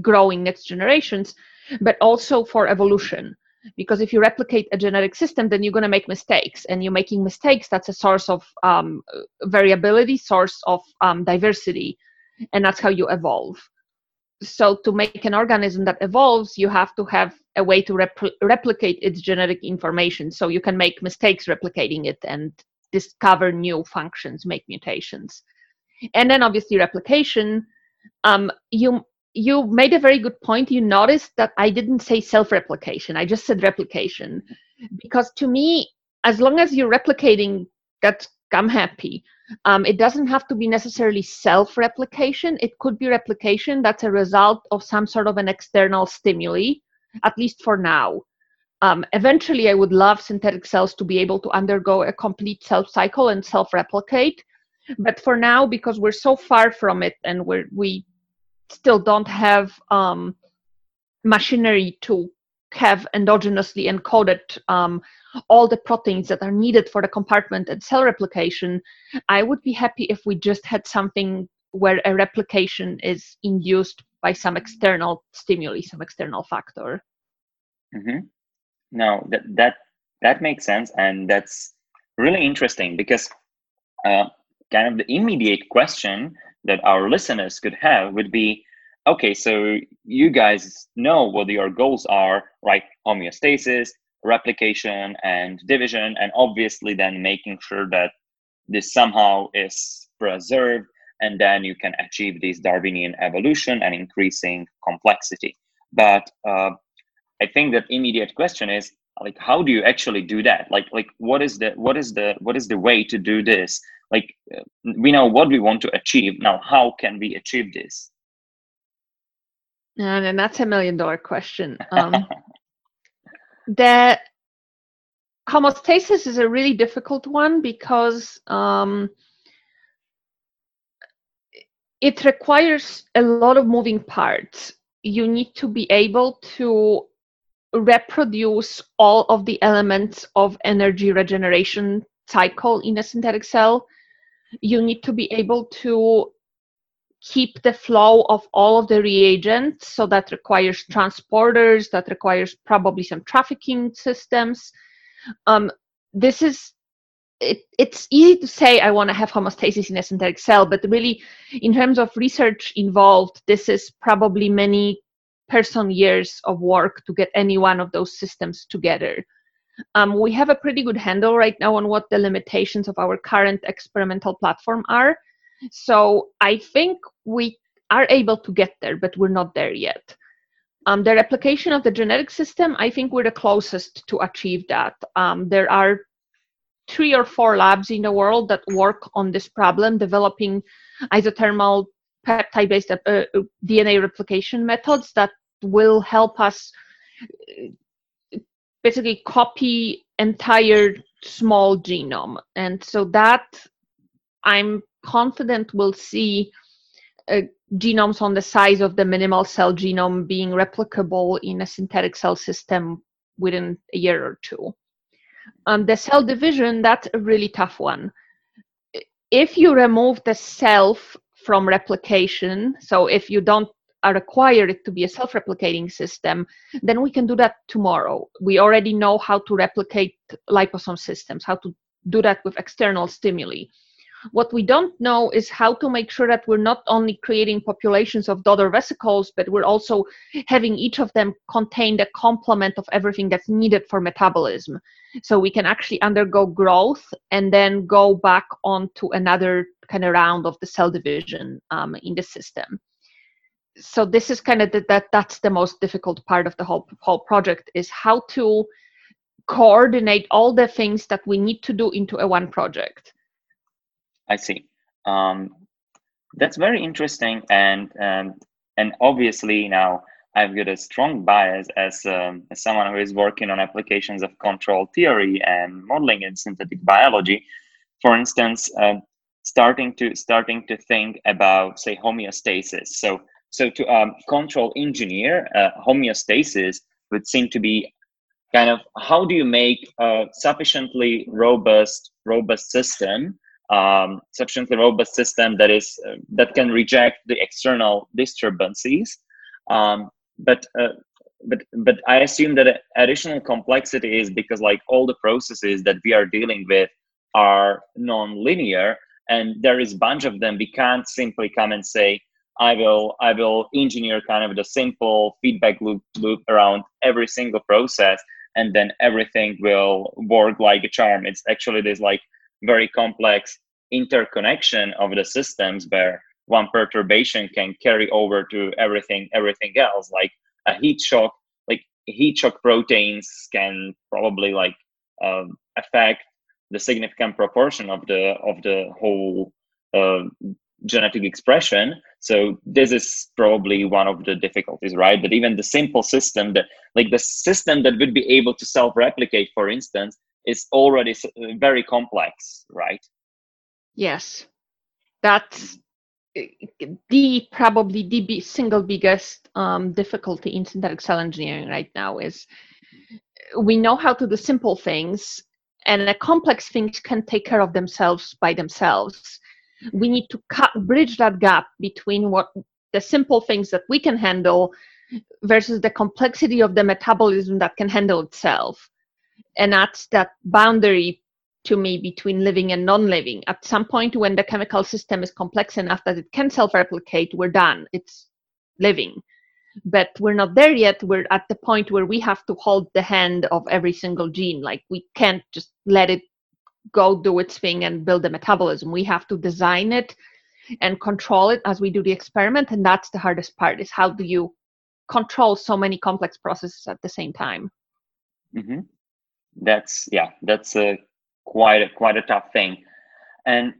growing next generations, but also for evolution. Because if you replicate a genetic system, then you're going to make mistakes, and you're making mistakes. That's a source of um, variability, source of um, diversity, and that's how you evolve. So to make an organism that evolves, you have to have a way to repl- replicate its genetic information. So you can make mistakes replicating it and discover new functions, make mutations. And then obviously replication. Um, you you made a very good point. You noticed that I didn't say self-replication. I just said replication, because to me, as long as you're replicating, that's I'm happy. Um, it doesn't have to be necessarily self-replication. It could be replication that's a result of some sort of an external stimuli, at least for now. Um, eventually, I would love synthetic cells to be able to undergo a complete self cycle and self replicate. But for now, because we're so far from it and we're, we still don't have um, machinery to have endogenously encoded um, all the proteins that are needed for the compartment and cell replication, I would be happy if we just had something where a replication is induced by some external stimuli, some external factor. hmm No, that that that makes sense, and that's really interesting because uh, kind of the immediate question that our listeners could have would be, okay, so you guys know what your goals are, right? Homeostasis, replication, and division, and obviously then making sure that this somehow is preserved, and then you can achieve this Darwinian evolution and increasing complexity. But uh, I think that immediate question is like how do you actually do that like like what is the what is the what is the way to do this like we know what we want to achieve now how can we achieve this And, and that's a million dollar question. Um, the homeostasis is a really difficult one because um, it requires a lot of moving parts. You need to be able to reproduce all of the elements of energy regeneration cycle in a synthetic cell. You need to be able to keep the flow of all of the reagents. So that requires transporters, that requires probably some trafficking systems. Um, this is it, it's easy to say I want to have homeostasis in a synthetic cell, but really, in terms of research involved, this is probably many person years of work to get any one of those systems together. Um, we have a pretty good handle right now on what the limitations of our current experimental platform are. So I think we are able to get there, but we're not there yet. Um, the replication of the genetic system, I think we're the closest to achieve that. Um, there are three or four labs in the world that work on this problem, developing isothermal peptide based uh, uh DNA replication methods that will help us basically copy entire small genome. And so that I'm confident we'll see uh, genomes on the size of the minimal cell genome being replicable in a synthetic cell system within a year or two. Um, the cell division, that's a really tough one. If you remove the self from replication, so if you don't require it to be a self-replicating system, then we can do that tomorrow. We already know how to replicate liposome systems, how to do that with external stimuli. What we don't know is how to make sure that we're not only creating populations of daughter vesicles, but we're also having each of them contain the complement of everything that's needed for metabolism. So we can actually undergo growth and then go back onto another kind of round of the cell division um, in the system. So this is kind of the, that that's the most difficult part of the whole whole project is how to coordinate all the things that we need to do into a one project I see. Um, That's very interesting, and and and obviously now I've got a strong bias as, um, as someone who is working on applications of control theory and modeling in synthetic biology. For instance, uh, starting to starting to think about say homeostasis. So so to um, control engineer uh, homeostasis would seem to be kind of how do you make a sufficiently robust robust system um, sufficiently robust system that is uh, that can reject the external disturbances? Um, but uh, but but i assume that additional complexity is because like all the processes that we are dealing with are non-linear and there is a bunch of them. We can't simply come and say i will i will engineer kind of the simple feedback loop loop around every single process and then everything will work like a charm. It's actually this like very complex interconnection of the systems where one perturbation can carry over to everything everything else like a heat shock like heat shock proteins can probably like um, affect the significant proportion of the of the whole uh, genetic expression. So this is probably one of the difficulties right? That even the simple system that like the system that would be able to self-replicate for instance is already uh, very complex right? Yes. That's uh, the probably the single biggest um, difficulty in synthetic cell engineering right now is uh, we know how to do simple things and the complex things can take care of themselves by themselves we need to cut bridge that gap between what the simple things that we can handle versus the complexity of the metabolism that can handle itself. And that's that boundary to me between living and non-living. At some point when the chemical system is complex enough that it can self-replicate we're done. It's living. But we're not there yet. We're at the point where we have to hold the hand of every single gene. Like we can't just let it go do its thing and build the metabolism. We have to design it and control it as we do the experiment and that's the hardest part is how do you control so many complex processes at the same time. Mm-hmm. that's yeah that's a quite a, quite a tough thing. And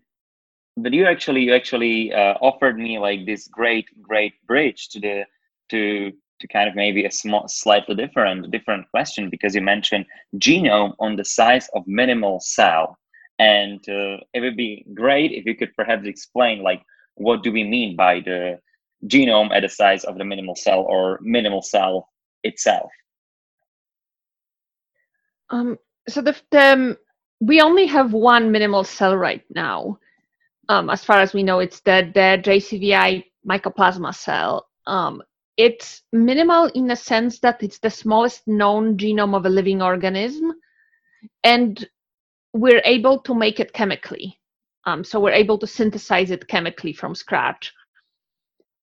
but you actually you actually uh, offered me like this great great bridge to the to to kind of maybe a small slightly different different question because you mentioned genome on the size of minimal cell and uh, it would be great if you could perhaps explain like what do we mean by the genome at the size of the minimal cell or minimal cell itself um so the, the um, we only have one minimal cell right now. Um, as far as we know, it's the, the JCVI mycoplasma cell. Um, it's minimal in the sense that it's the smallest known genome of a living organism, and we're able to make it chemically. Um, so we're able to synthesize it chemically from scratch.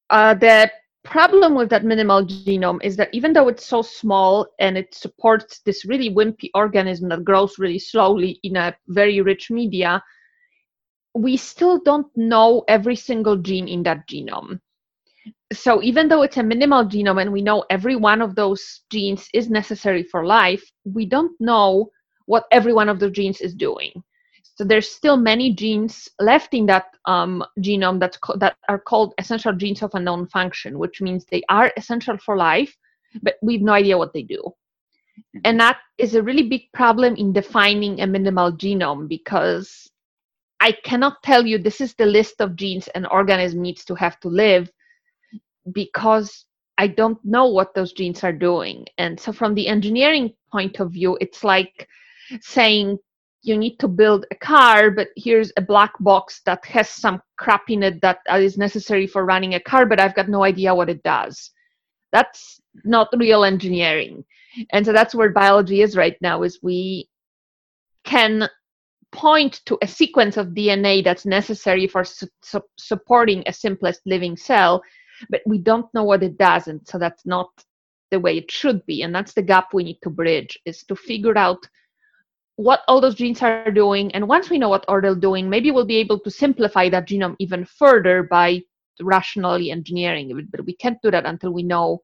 Uh, the problem with that minimal genome is that even though it's so small and it supports this really wimpy organism that grows really slowly in a very rich media, we still don't know every single gene in that genome. So even though it's a minimal genome and we know every one of those genes is necessary for life, we don't know what every one of those genes is doing. So there's still many genes left in that um, genome that's co- that are called essential genes of unknown function, which means they are essential for life, but we have no idea what they do. Mm-hmm. And that is a really big problem in defining a minimal genome because I cannot tell you this is the list of genes an organism needs to have to live because I don't know what those genes are doing. And so, from the engineering point of view, it's like saying you need to build a car, but here's a black box that has some crap in it that uh, is necessary for running a car, but I've got no idea what it does. That's not real engineering. And so that's where biology is right now is we can point to a sequence of DNA that's necessary for su- su- supporting a simplest living cell, but we don't know what it does. And so that's not the way it should be. And that's the gap we need to bridge is to figure out what all those genes are doing. And once we know what all they're doing, maybe we'll be able to simplify that genome even further by rationally engineering it. But we can't do that until we know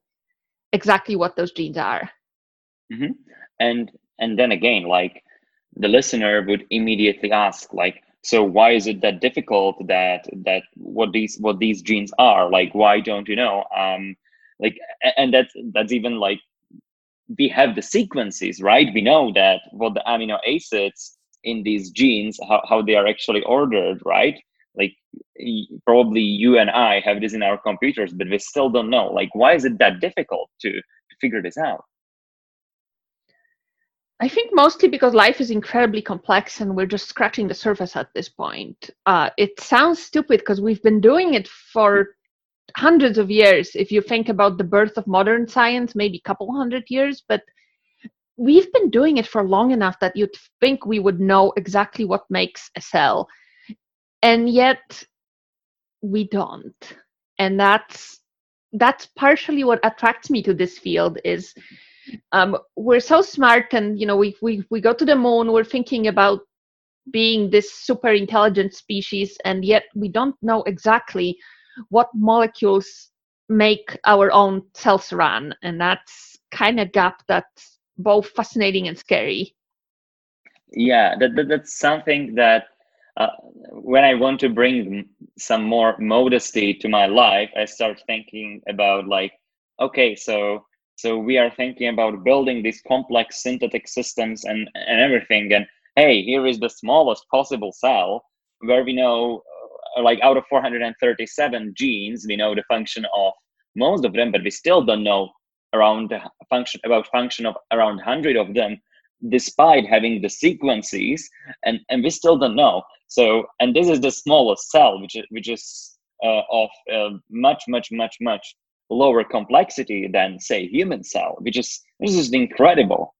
exactly what those genes are. Mm-hmm. And and then again, like the listener would immediately ask, like, so why is it that difficult that that what these what these genes are? Like why don't you know? Um like and that's that's even like we have the sequences right? We know that what the amino acids in these genes how, how they are actually ordered right? Like probably you and i have this in our computers but we still don't know. Like why is it that difficult to, to figure this out I think mostly because life is incredibly complex and we're just scratching the surface at this point. Uh, it sounds stupid because we've been doing it for hundreds of years. If you think about the birth of modern science, maybe a couple hundred years, but we've been doing it for long enough that you'd think we would know exactly what makes a cell. And yet we don't. And that's that's partially what attracts me to this field is um, we're so smart and you know we, we we go to the moon we're thinking about being this super intelligent species and yet we don't know exactly what molecules make our own cells run and that's kind of gap that's both fascinating and scary. Yeah that, that that's something that uh, when i want to bring some more modesty to my life i start thinking about like okay so so we are thinking about building these complex synthetic systems and, and everything. And hey, here is the smallest possible cell where we know, uh, like out of 437 genes, we know the function of most of them, but we still don't know around function about function of around 100 of them despite having the sequences and and we still don't know so and this is the smallest cell which is which is uh, of uh, much much much much lower complexity than say human cell which is this is incredible.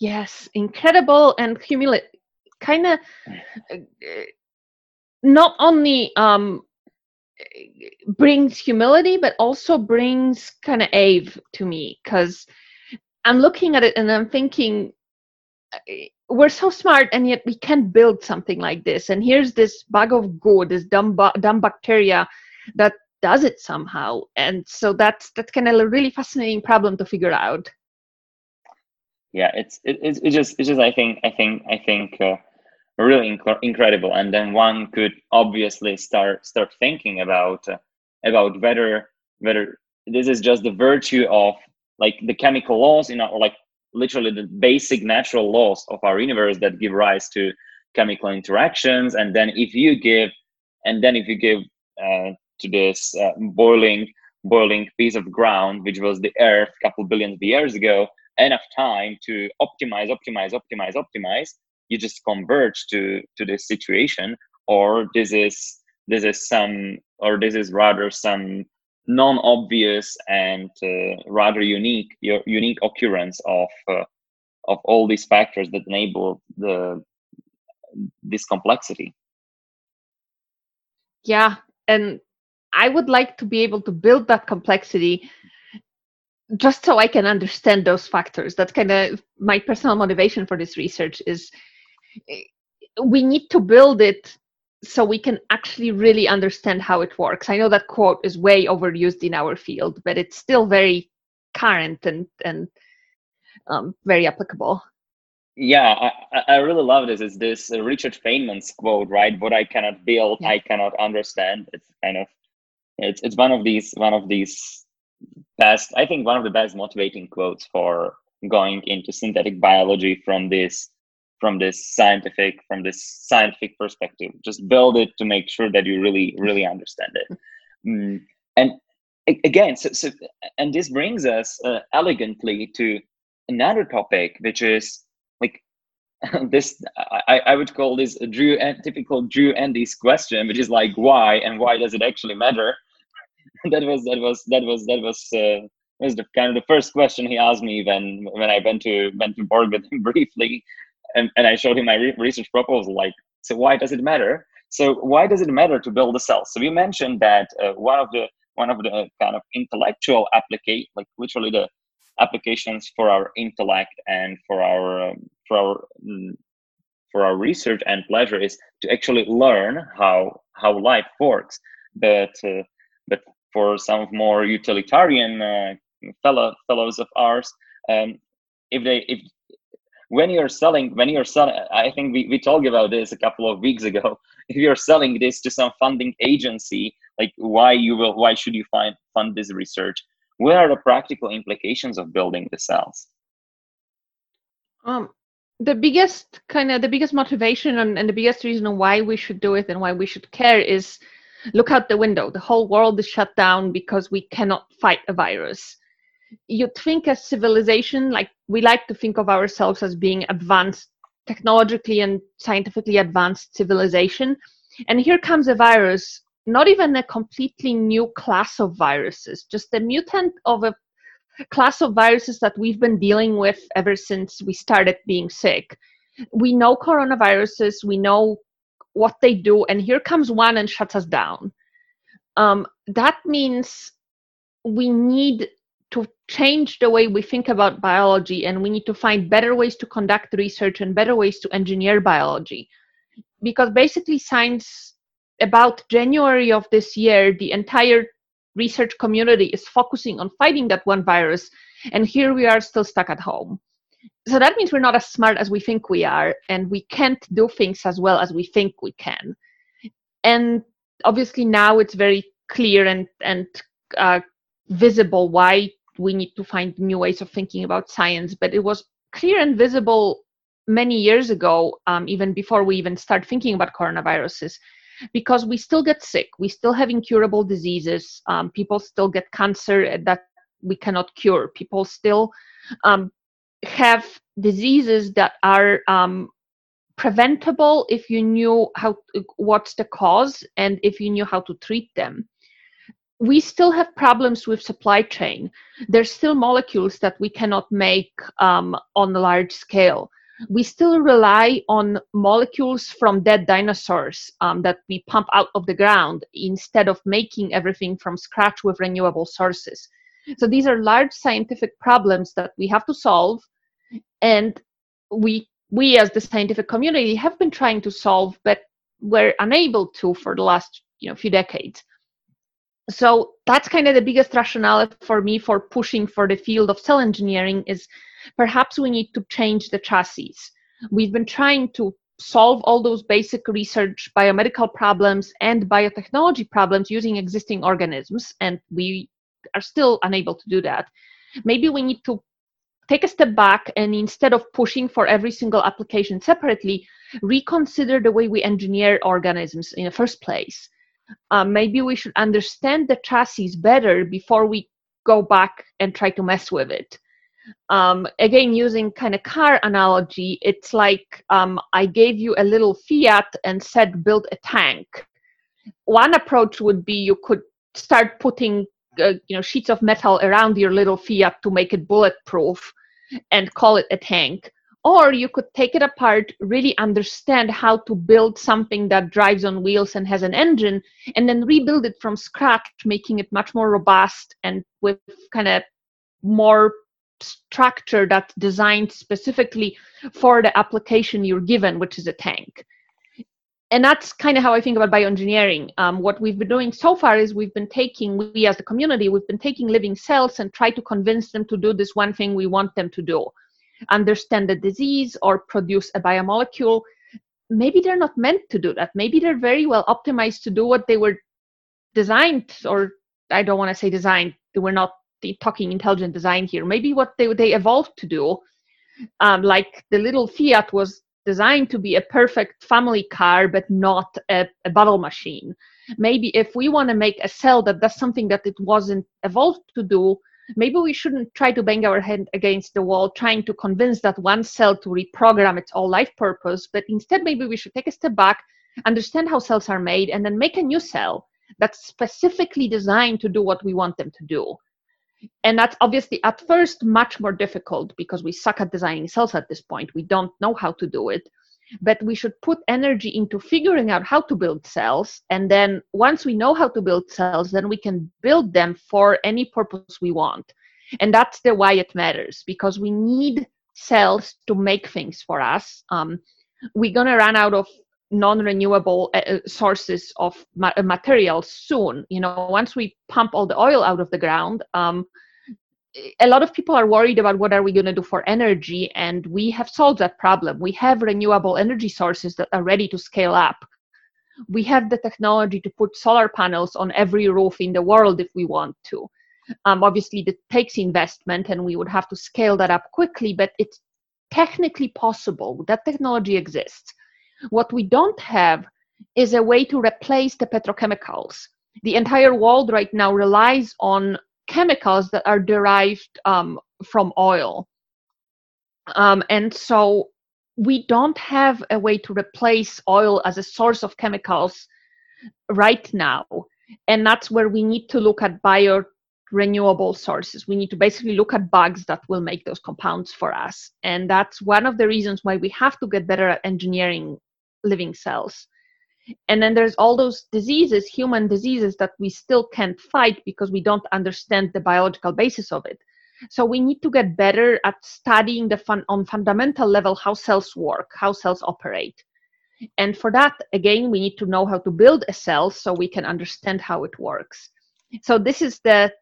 Yes incredible and humility kind of uh, not only um brings humility but also brings kind of awe to me because i'm looking at it and i'm thinking uh, we're so smart and yet we can't build something like this. And here's this bag of goo this dumb, dumb bacteria that does it somehow. And so that's that's kind of a really fascinating problem to figure out. Yeah it's it, it's, it's just it's just i think i think i think uh, really inc- incredible. And then one could obviously start start thinking about uh, about whether whether this is just the virtue of like the chemical laws in our like literally the basic natural laws of our universe that give rise to chemical interactions. And then if you give and then if you give uh, to this uh, boiling boiling piece of ground which was the earth a couple billions of years ago enough time to optimize optimize optimize optimize. You just converge to to this situation or this is this is some or this is rather some non-obvious and uh, rather unique unique occurrence of uh, of all these factors that enable the this complexity. Yeah and I would like to be able to build that complexity just so I can understand those factors. That's kind of my personal motivation for this research is eh, we need to build it so we can actually really understand how it works. I know that quote is way overused in our field, but it's still very current and and um, very applicable. Yeah, I, I really love this. Is this Richard Feynman's quote, right? What I cannot build, yeah. I cannot understand. It's kind of it's it's one of these one of these best i think one of the best motivating quotes for going into synthetic biology from this from this scientific from this scientific perspective. Just build it to make sure that you really really understand it. Mm. and again so, so and this brings us uh, elegantly to another topic which is like this I, I would call this a drew typical drew andy's question which is like why and why does it actually matter that was that was that was that was uh, was the kind of the first question he asked me when when I went to went to board with him briefly, and, and I showed him my re- research proposal. Like, so why does it matter? So why does it matter to build a cell? So we mentioned that uh, one of the one of the kind of intellectual applicate, like literally the applications for our intellect and for our um, for our mm, for our research and pleasure is to actually learn how how life works. But uh, but for some more utilitarian uh, fellow fellows of ours, um, if they if when you're selling when you're selling i think we, we talked about this a couple of weeks ago. If you're selling this to some funding agency like why you will why should you find fund this research? What are the practical implications of building the cells? Um the biggest kind of the biggest motivation and, and the biggest reason why we should do it and why we should care is look out the window. The whole world is shut down because we cannot fight a virus. You think as civilization like we like to think of ourselves as being advanced technologically and scientifically advanced civilization. And here comes a virus not even a completely new class of viruses just a mutant of a class of viruses that we've been dealing with ever since we started being sick. We know coronaviruses we know what they do and here comes one and shuts us down. Um, that means we need to change the way we think about biology and we need to find better ways to conduct research and better ways to engineer biology. Because basically science about january of this year the entire research community is focusing on fighting that one virus and here we are still stuck at home so that means we're not as smart as we think we are and we can't do things as well as we think we can. And obviously now it's very clear and and uh, visible why we need to find new ways of thinking about science but it was clear and visible many years ago um, even before we even start thinking about coronaviruses because we still get sick we still have incurable diseases um, people still get cancer that we cannot cure people still um, have diseases that are um, preventable if you knew how what's the cause and if you knew how to treat them we still have problems with supply chain. There's still molecules that we cannot make um, on a large scale. We still rely on molecules from dead dinosaurs um, that we pump out of the ground instead of making everything from scratch with renewable sources. So these are large scientific problems that we have to solve, and we we as the scientific community have been trying to solve, but we're unable to for the last you know few decades. So that's kind of the biggest rationale for me for pushing for the field of cell engineering is perhaps we need to change the chassis. We've been trying to solve all those basic research biomedical problems and biotechnology problems using existing organisms and we are still unable to do that maybe we need to take a step back and instead of pushing for every single application separately reconsider the way we engineer organisms in the first place uh, maybe we should understand the chassis better before we go back and try to mess with it. Um, again, using kind of car analogy, it's like um, I gave you a little Fiat and said build a tank. One approach would be you could start putting uh, you know sheets of metal around your little Fiat to make it bulletproof and call it a tank. Or you could take it apart really understand how to build something that drives on wheels and has an engine and then rebuild it from scratch making it much more robust and with kind of more structure that's designed specifically for the application you're given which is a tank and that's kind of how I think about bioengineering. Um, what we've been doing so far is we've been taking, we as a community, we've been taking living cells and try to convince them to do this one thing we want them to do. Understand the disease or produce a biomolecule. Maybe they're not meant to do that. Maybe they're very well optimized to do what they were designed or i don't want to say designed we're not talking intelligent design here. Maybe what they they evolved to do um, like the little fiat was designed to be a perfect family car but not a, a bottle machine maybe if we want to make a cell that does something that it wasn't evolved to do maybe we shouldn't try to bang our head against the wall trying to convince that one cell to reprogram its whole life purpose, but instead maybe we should take a step back, understand how cells are made, and then make a new cell that's specifically designed to do what we want them to do. And that's obviously at first much more difficult because we suck at designing cells at this point. We don't know how to do it. But we should put energy into figuring out how to build cells. And then once we know how to build cells then we can build them for any purpose we want. And that's the why it matters because we need cells to make things for us. Um, we're going to run out of non-renewable uh, uh, sources of uh, materials soon. You know once we pump all the oil out of the ground um, a lot of people are worried about what are we going to do for energy and we have solved that problem. We have renewable energy sources that are ready to scale up. We have the technology to put solar panels on every roof in the world if we want to. Um, obviously that takes investment and we would have to scale that up quickly but it's technically possible. That technology exists what we don't have is a way to replace the petrochemicals the entire world right now relies on chemicals that are derived um, from oil. Um, and so we don't have a way to replace oil as a source of chemicals right now. And that's where we need to look at bio renewable sources. We need to basically look at bugs that will make those compounds for us. And that's one of the reasons why we have to get better at engineering living cells. And then there's all those diseases human diseases that we still can't fight because we don't understand the biological basis of it. So we need to get better at studying the fun on fundamental level how cells work how cells operate. And for that again we need to know how to build a cell so we can understand how it works. So this is the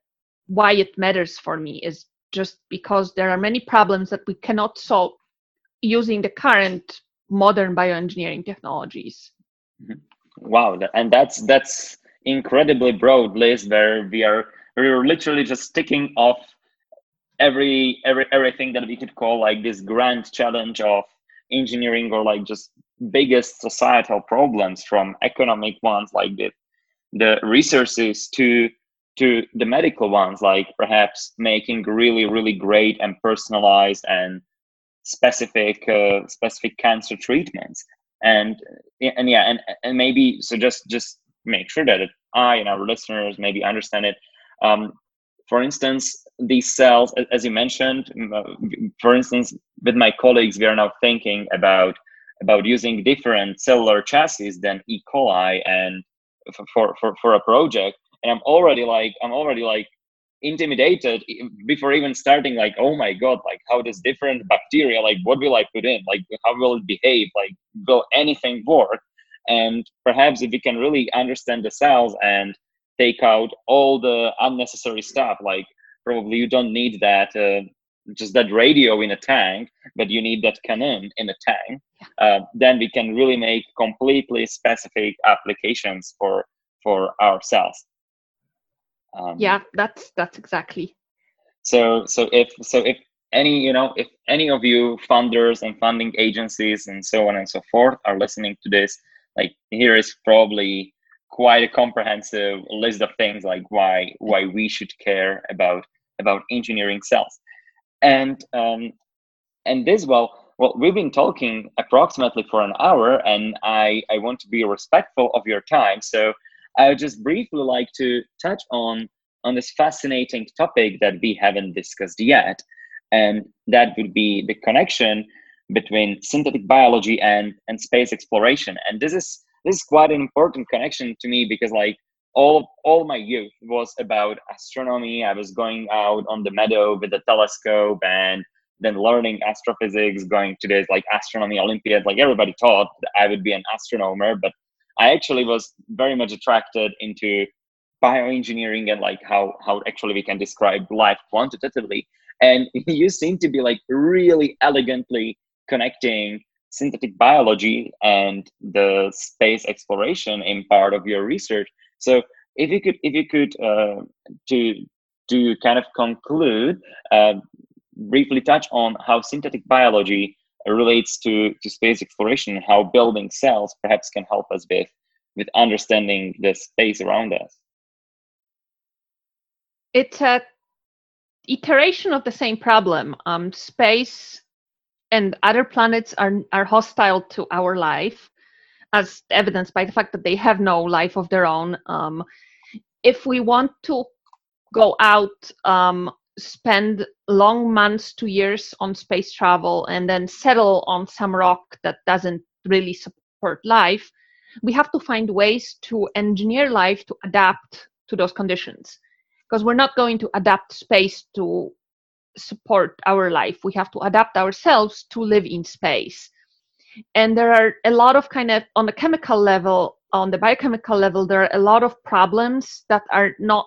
why it matters for me is just because there are many problems that we cannot solve using the current modern bioengineering technologies Mm-hmm. Wow, and that's that's incredibly broad list where we are we're literally just ticking off every every everything that we could call like this grand challenge of engineering or like just biggest societal problems from economic ones like the the resources to to the medical ones like perhaps making really really great and personalized and specific uh, specific cancer treatments. And and yeah and and maybe so just just make sure that i and our listeners maybe understand it. Um, for instance these cells as you mentioned uh, for instance with my colleagues we are now thinking about about using different cellular chassis than e. coli and for for, for a project. And i'm already like i'm already like intimidated before even starting like oh my god like how does different bacteria like what will i put in? Like how will it behave? Like will anything work? And perhaps if we can really understand the cells and take out all the unnecessary stuff like probably you don't need that uh, just that radio in a tank but you need that cannon in a tank uh, then we can really make completely specific applications for for our cells um, yeah, that's that's exactly. So so if so if any you know if any of you funders and funding agencies and so on and so forth are listening to this, like here is probably quite a comprehensive list of things like why why we should care about about engineering cells and um and this well well we've been talking approximately for an hour and i i want to be respectful of your time so I would just briefly like to touch on on this fascinating topic that we haven't discussed yet, and that would be the connection between synthetic biology and and space exploration. And this is this is quite an important connection to me because like all all my youth was about astronomy. I was going out on the meadow with a telescope and then learning astrophysics, going to this like astronomy Olympiad. Like everybody thought I would be an astronomer, but I actually was very much attracted into bioengineering and like how how actually we can describe life quantitatively. And you seem to be like really elegantly connecting synthetic biology and the space exploration in part of your research. So if you could if you could uh, to to kind of conclude uh, briefly touch on how synthetic biology relates to, to space exploration, and how building cells perhaps can help us with, with understanding the space around us. It's a iteration of the same problem. Um, space and other planets are, are hostile to our life, as evidenced by the fact that they have no life of their own. Um, if we want to go out um, spend long months to years on space travel and then settle on some rock that doesn't really support life, we have to find ways to engineer life to adapt to those conditions. Because we're not going to adapt space to support our life. We have to adapt ourselves to live in space. And there are a lot of kind of, on the chemical level, on the biochemical level, there are a lot of problems that are not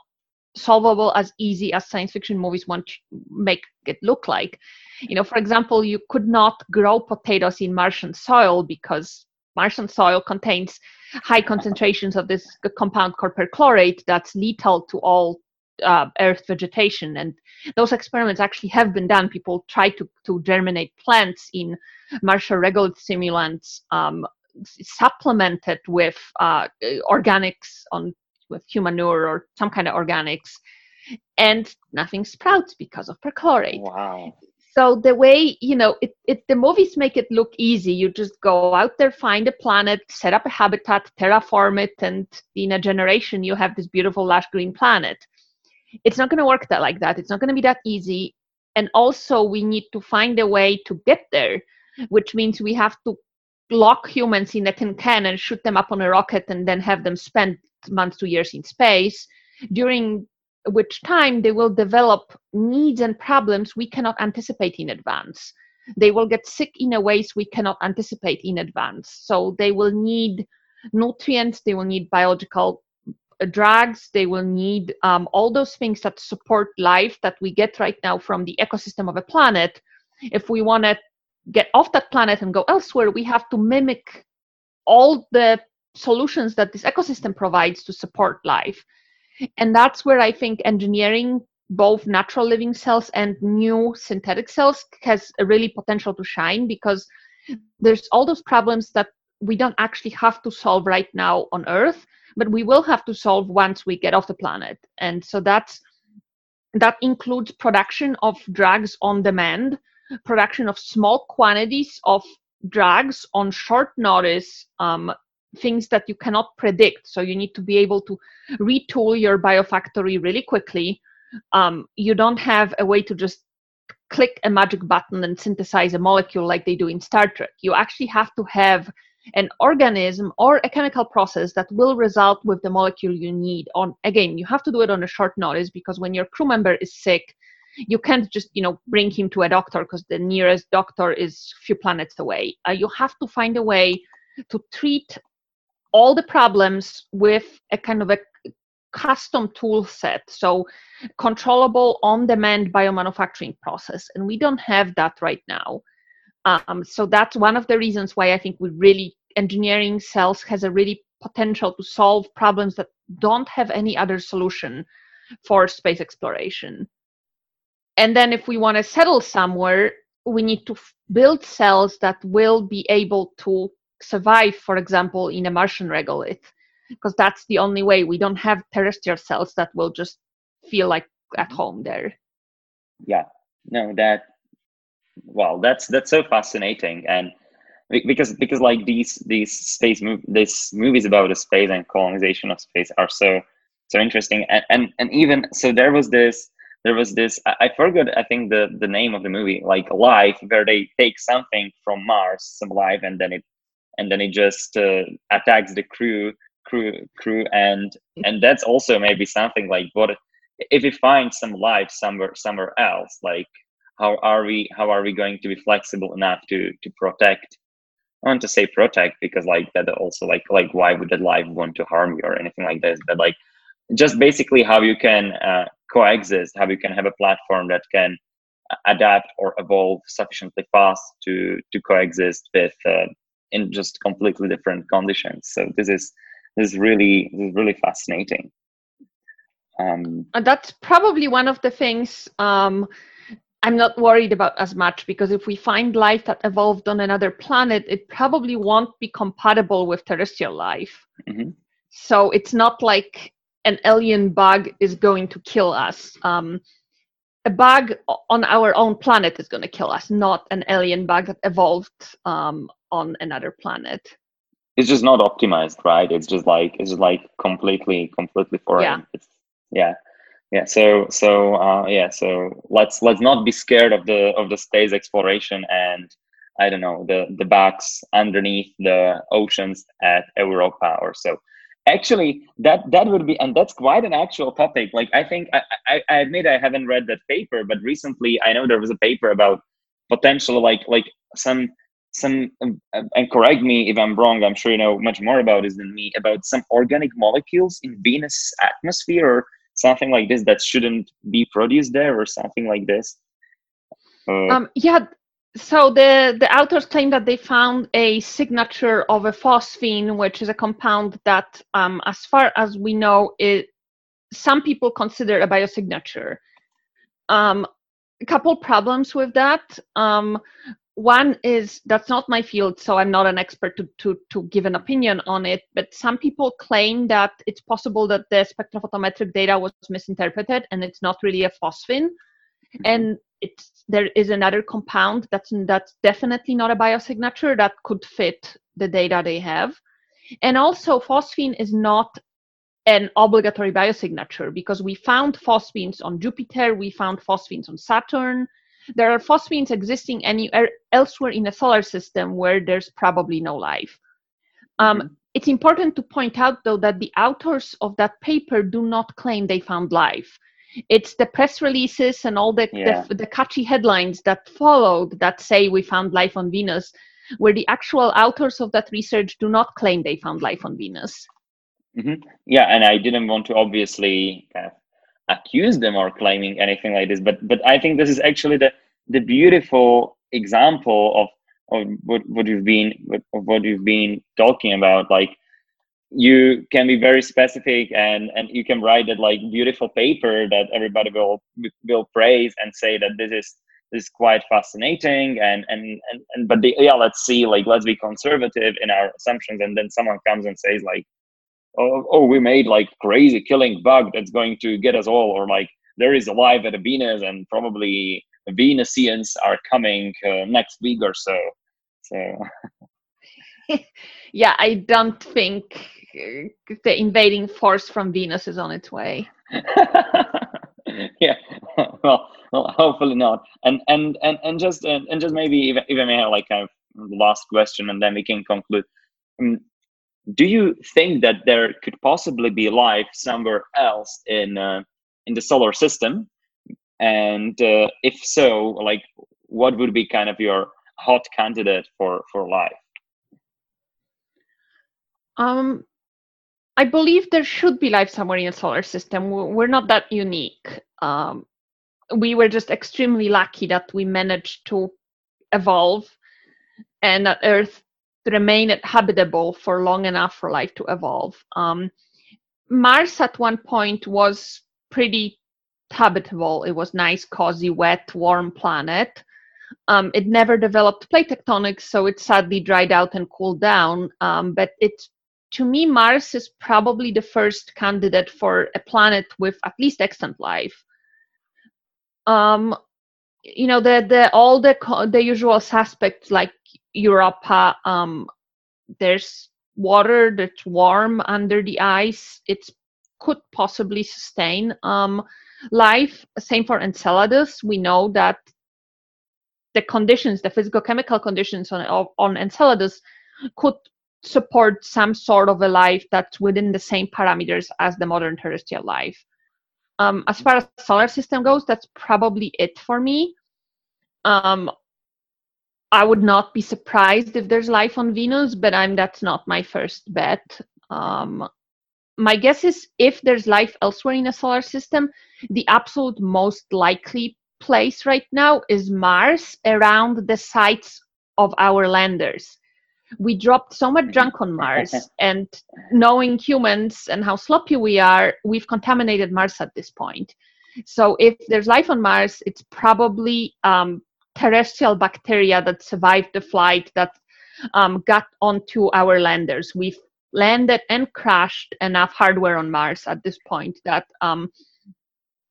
solvable as easy as science fiction movies want to make it look like. You know, for example, you could not grow potatoes in Martian soil because Martian soil contains high concentrations of this compound perchlorate that's lethal to all uh, earth vegetation and those experiments actually have been done people try to, to germinate plants in martial regolith simulants um, supplemented with uh, organics on with humanure or some kind of organics and nothing sprouts because of perchlorate. Wow. So the way you know it, it the movies make it look easy. You just go out there find a planet set up a habitat terraform it and in a generation you have this beautiful lush green planet. It's not going to work that like that. It's not going to be that easy. And also we need to find a way to get there which means we have to lock humans in a tin can and shoot them up on a rocket and then have them spend months to years in space during which time they will develop needs and problems we cannot anticipate in advance. They will get sick in a ways we cannot anticipate in advance. So they will need nutrients they will need biological uh, drugs they will need um, all those things that support life that we get right now from the ecosystem of a planet. If we want to get off that planet and go elsewhere we have to mimic all the solutions that this ecosystem provides to support life. And that's where i think engineering both natural living cells and new synthetic cells has a really potential to shine because there's all those problems that we don't actually have to solve right now on earth but we will have to solve once we get off the planet. And so that's that includes production of drugs on demand production of small quantities of drugs on short notice um, things that you cannot predict. So you need to be able to retool your biofactory really quickly. Um, you don't have a way to just click a magic button and synthesize a molecule like they do in Star Trek. You actually have to have an organism or a chemical process that will result with the molecule you need on again you have to do it on a short notice because when your crew member is sick you can't just you know bring him to a doctor because the nearest doctor is a few planets away uh, you have to find a way to treat all the problems with a kind of a custom tool set so controllable on demand biomanufacturing process and we don't have that right now. Um, so that's one of the reasons why i think we really engineering cells has a really potential to solve problems that don't have any other solution for space exploration. And then if we want to settle somewhere we need to f- build cells that will be able to survive, for example, in a Martian regolith, because that's the only way. We don't have terrestrial cells that will just feel like at home there. Yeah, no, that well, that's that's so fascinating, and because because like these these space move these movies about the space and colonization of space are so so interesting, and and, and even so there was this there was this I, forgot I think the the name of the movie like Life where they take something from Mars some life and then it and then it just uh, attacks the crew crew crew and and that's also maybe something like what if we find some life somewhere somewhere else like how are we how are we going to be flexible enough to to protect I want to say protect because like that also like like why would that life want to harm you or anything like this? But like just basically how you can uh, coexist how you can have a platform that can adapt or evolve sufficiently fast to to coexist with uh, in just completely different conditions. So this is this is really this is really fascinating. Um, and that's probably one of the things um, I'm not worried about as much because if we find life that evolved on another planet, it probably won't be compatible with terrestrial life. Mm-hmm. So it's not like an alien bug is going to kill us. Um, a bug on our own planet is going to kill us, not an alien bug that evolved um, on another planet. It's just not optimized, right? It's just like it's just like completely, completely foreign. Yeah. It's, yeah, yeah. So, so uh, yeah. So let's let's not be scared of the of the space exploration and I don't know the the bugs underneath the oceans at Europa or so actually that that would be and that's quite an actual topic. Like i think I, I, I admit i haven't read that paper but recently i know there was a paper about potential like like some some um, and correct me if i'm wrong i'm sure you know much more about this than me about some organic molecules in venus atmosphere or something like this that shouldn't be produced there or something like this. Uh, um, yeah so the the authors claim that they found a signature of a phosphine which is a compound that um, as far as we know it some people consider a biosignature. Um, a couple problems with that. Um, one is that's not my field so i'm not an expert to, to, to give an opinion on it but some people claim that it's possible that the spectrophotometric data was misinterpreted and it's not really a phosphine mm-hmm. and it's there is another compound that's that's definitely not a biosignature that could fit the data they have and also phosphine is not an obligatory biosignature because we found phosphines on jupiter we found phosphines on saturn there are phosphines existing anywhere elsewhere in the solar system where there's probably no life. Um, mm-hmm. It's important to point out, though, that the authors of that paper do not claim they found life. It's the press releases and all the, yeah. the, the catchy headlines that followed that say we found life on Venus, where the actual authors of that research do not claim they found life on Venus. Mm-hmm. Yeah, and I didn't want to obviously kind of accuse them or claiming anything like this but but i think this is actually the the beautiful example of of what, what you've been of what you've been talking about like you can be very specific and and you can write that like beautiful paper that everybody will will praise and say that this is this is quite fascinating and and and, and but the, yeah let's see like let's be conservative in our assumptions and then someone comes and says like oh, oh, we made like crazy killing bug that's going to get us all, or like there is a life at a Venus and probably Venusians are coming uh, next week or so. So. yeah, I don't think the invading force from Venus is on its way. yeah, well, well, hopefully not. And and and and just and, and just maybe even even may have like a last question, and then we can conclude. Um, do you think that there could possibly be life somewhere else in uh, in the solar system and uh, if so like what would be kind of your hot candidate for for life um i believe there should be life somewhere in the solar system we're not that unique um we were just extremely lucky that we managed to evolve and that earth remained habitable for long enough for life to evolve. Um, Mars at one point was pretty habitable. It was nice, cozy, wet, warm planet. Um, it never developed plate tectonics, so it sadly dried out and cooled down. Um, but it's to me, Mars is probably the first candidate for a planet with at least extant life. Um, you know, the the all the the usual suspects like Europa, um, there's water that's warm under the ice. It could possibly sustain um, life. Same for Enceladus. We know that the conditions, the physical chemical conditions on, on Enceladus could support some sort of a life that's within the same parameters as the modern terrestrial life. Um, as far as solar system goes, that's probably it for me. Um, I would not be surprised if there's life on Venus, but I'm that's not my first bet. Um, my guess is if there's life elsewhere in a solar system, the absolute most likely place right now is Mars around the sites of our landers. We dropped so much junk on Mars, and knowing humans and how sloppy we are, we've contaminated Mars at this point. So if there's life on Mars, it's probably um, terrestrial bacteria that survived the flight that um, got onto our landers. We've landed and crashed enough hardware on Mars at this point that um,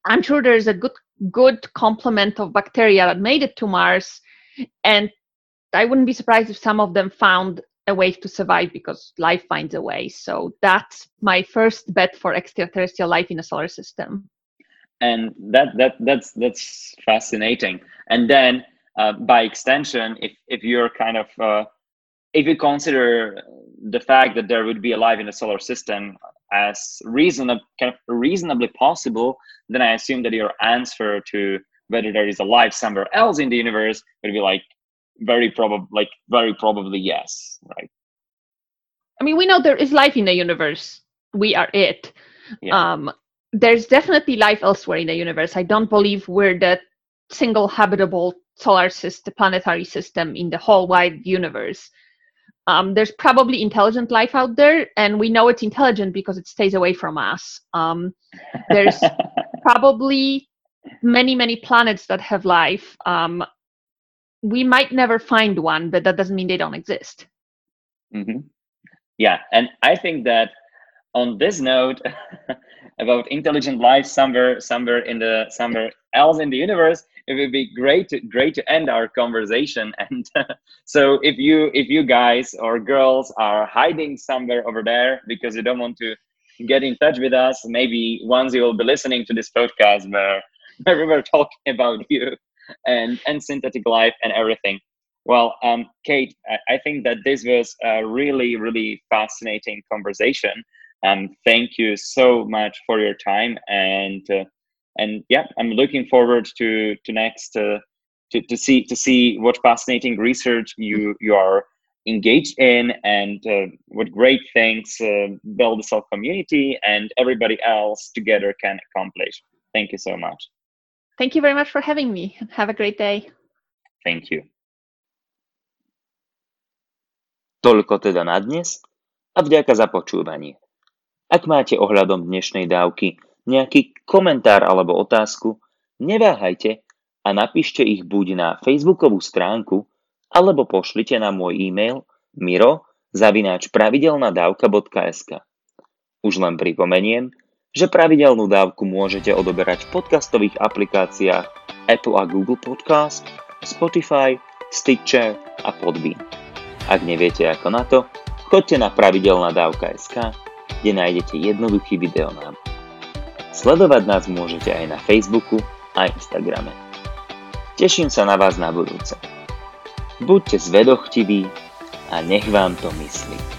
I'm sure there's a good good complement of bacteria that made it to Mars, and I wouldn't be surprised if some of them found a way to survive because life finds a way. So that's my first bet for extraterrestrial life in the solar system. And that that that's that's fascinating. And then uh, by extension, if if you're kind of uh, if you consider the fact that there would be a life in the solar system as reasonable, kind of reasonably possible, then I assume that your answer to whether there is a life somewhere else in the universe would be like very probably like very probably yes, right? I mean, we know there is life in the universe. We are it. Yeah. Um, there's definitely life elsewhere in the universe. I don't believe we're the single habitable solar system, planetary system in the whole wide universe. Um, there's probably intelligent life out there, and we know it's intelligent because it stays away from us. Um, there's probably many, many planets that have life. Um, we might never find one, but that doesn't mean they don't exist. Mm-hmm. Yeah, and I think that on this note about intelligent life somewhere, somewhere in the somewhere else in the universe, it would be great to great to end our conversation and so if you if you guys or girls are hiding somewhere over there because you don't want to get in touch with us maybe once you will be listening to this podcast where, where we were talking about you and and synthetic life and everything well um, kate I, think that this was a really really fascinating conversation um, thank you so much for your time and uh, and yeah, I'm looking forward to to next uh, to to see to see what fascinating research you you are engaged in and uh, what great things uh, Build-a-Cell community and everybody else together can accomplish. Thank you so much. Thank you very much for having me. Have a great day. Thank you. Toľko teda na dnes a vďaka za počúvanie. Ak máte ohľadom dnešnej dávky nejaký komentár alebo otázku, neváhajte a napíšte ich buď na facebookovú stránku, alebo pošlite na môj e-mail miro zavináč pravidelnadavka.sk. Už len pripomeniem, že pravidelnú dávku môžete odoberať v podcastových aplikáciách Apple a Google Podcast, Spotify, Stitcher a Podbean. Ak neviete ako na to, choďte na pravidelnadavka.sk, kde nájdete jednoduchý videonávod. Sledovať nás môžete aj na Facebooku a Instagrame. Teším sa na vás na budúce. Buďte zvedochtiví a nech vám to myslí.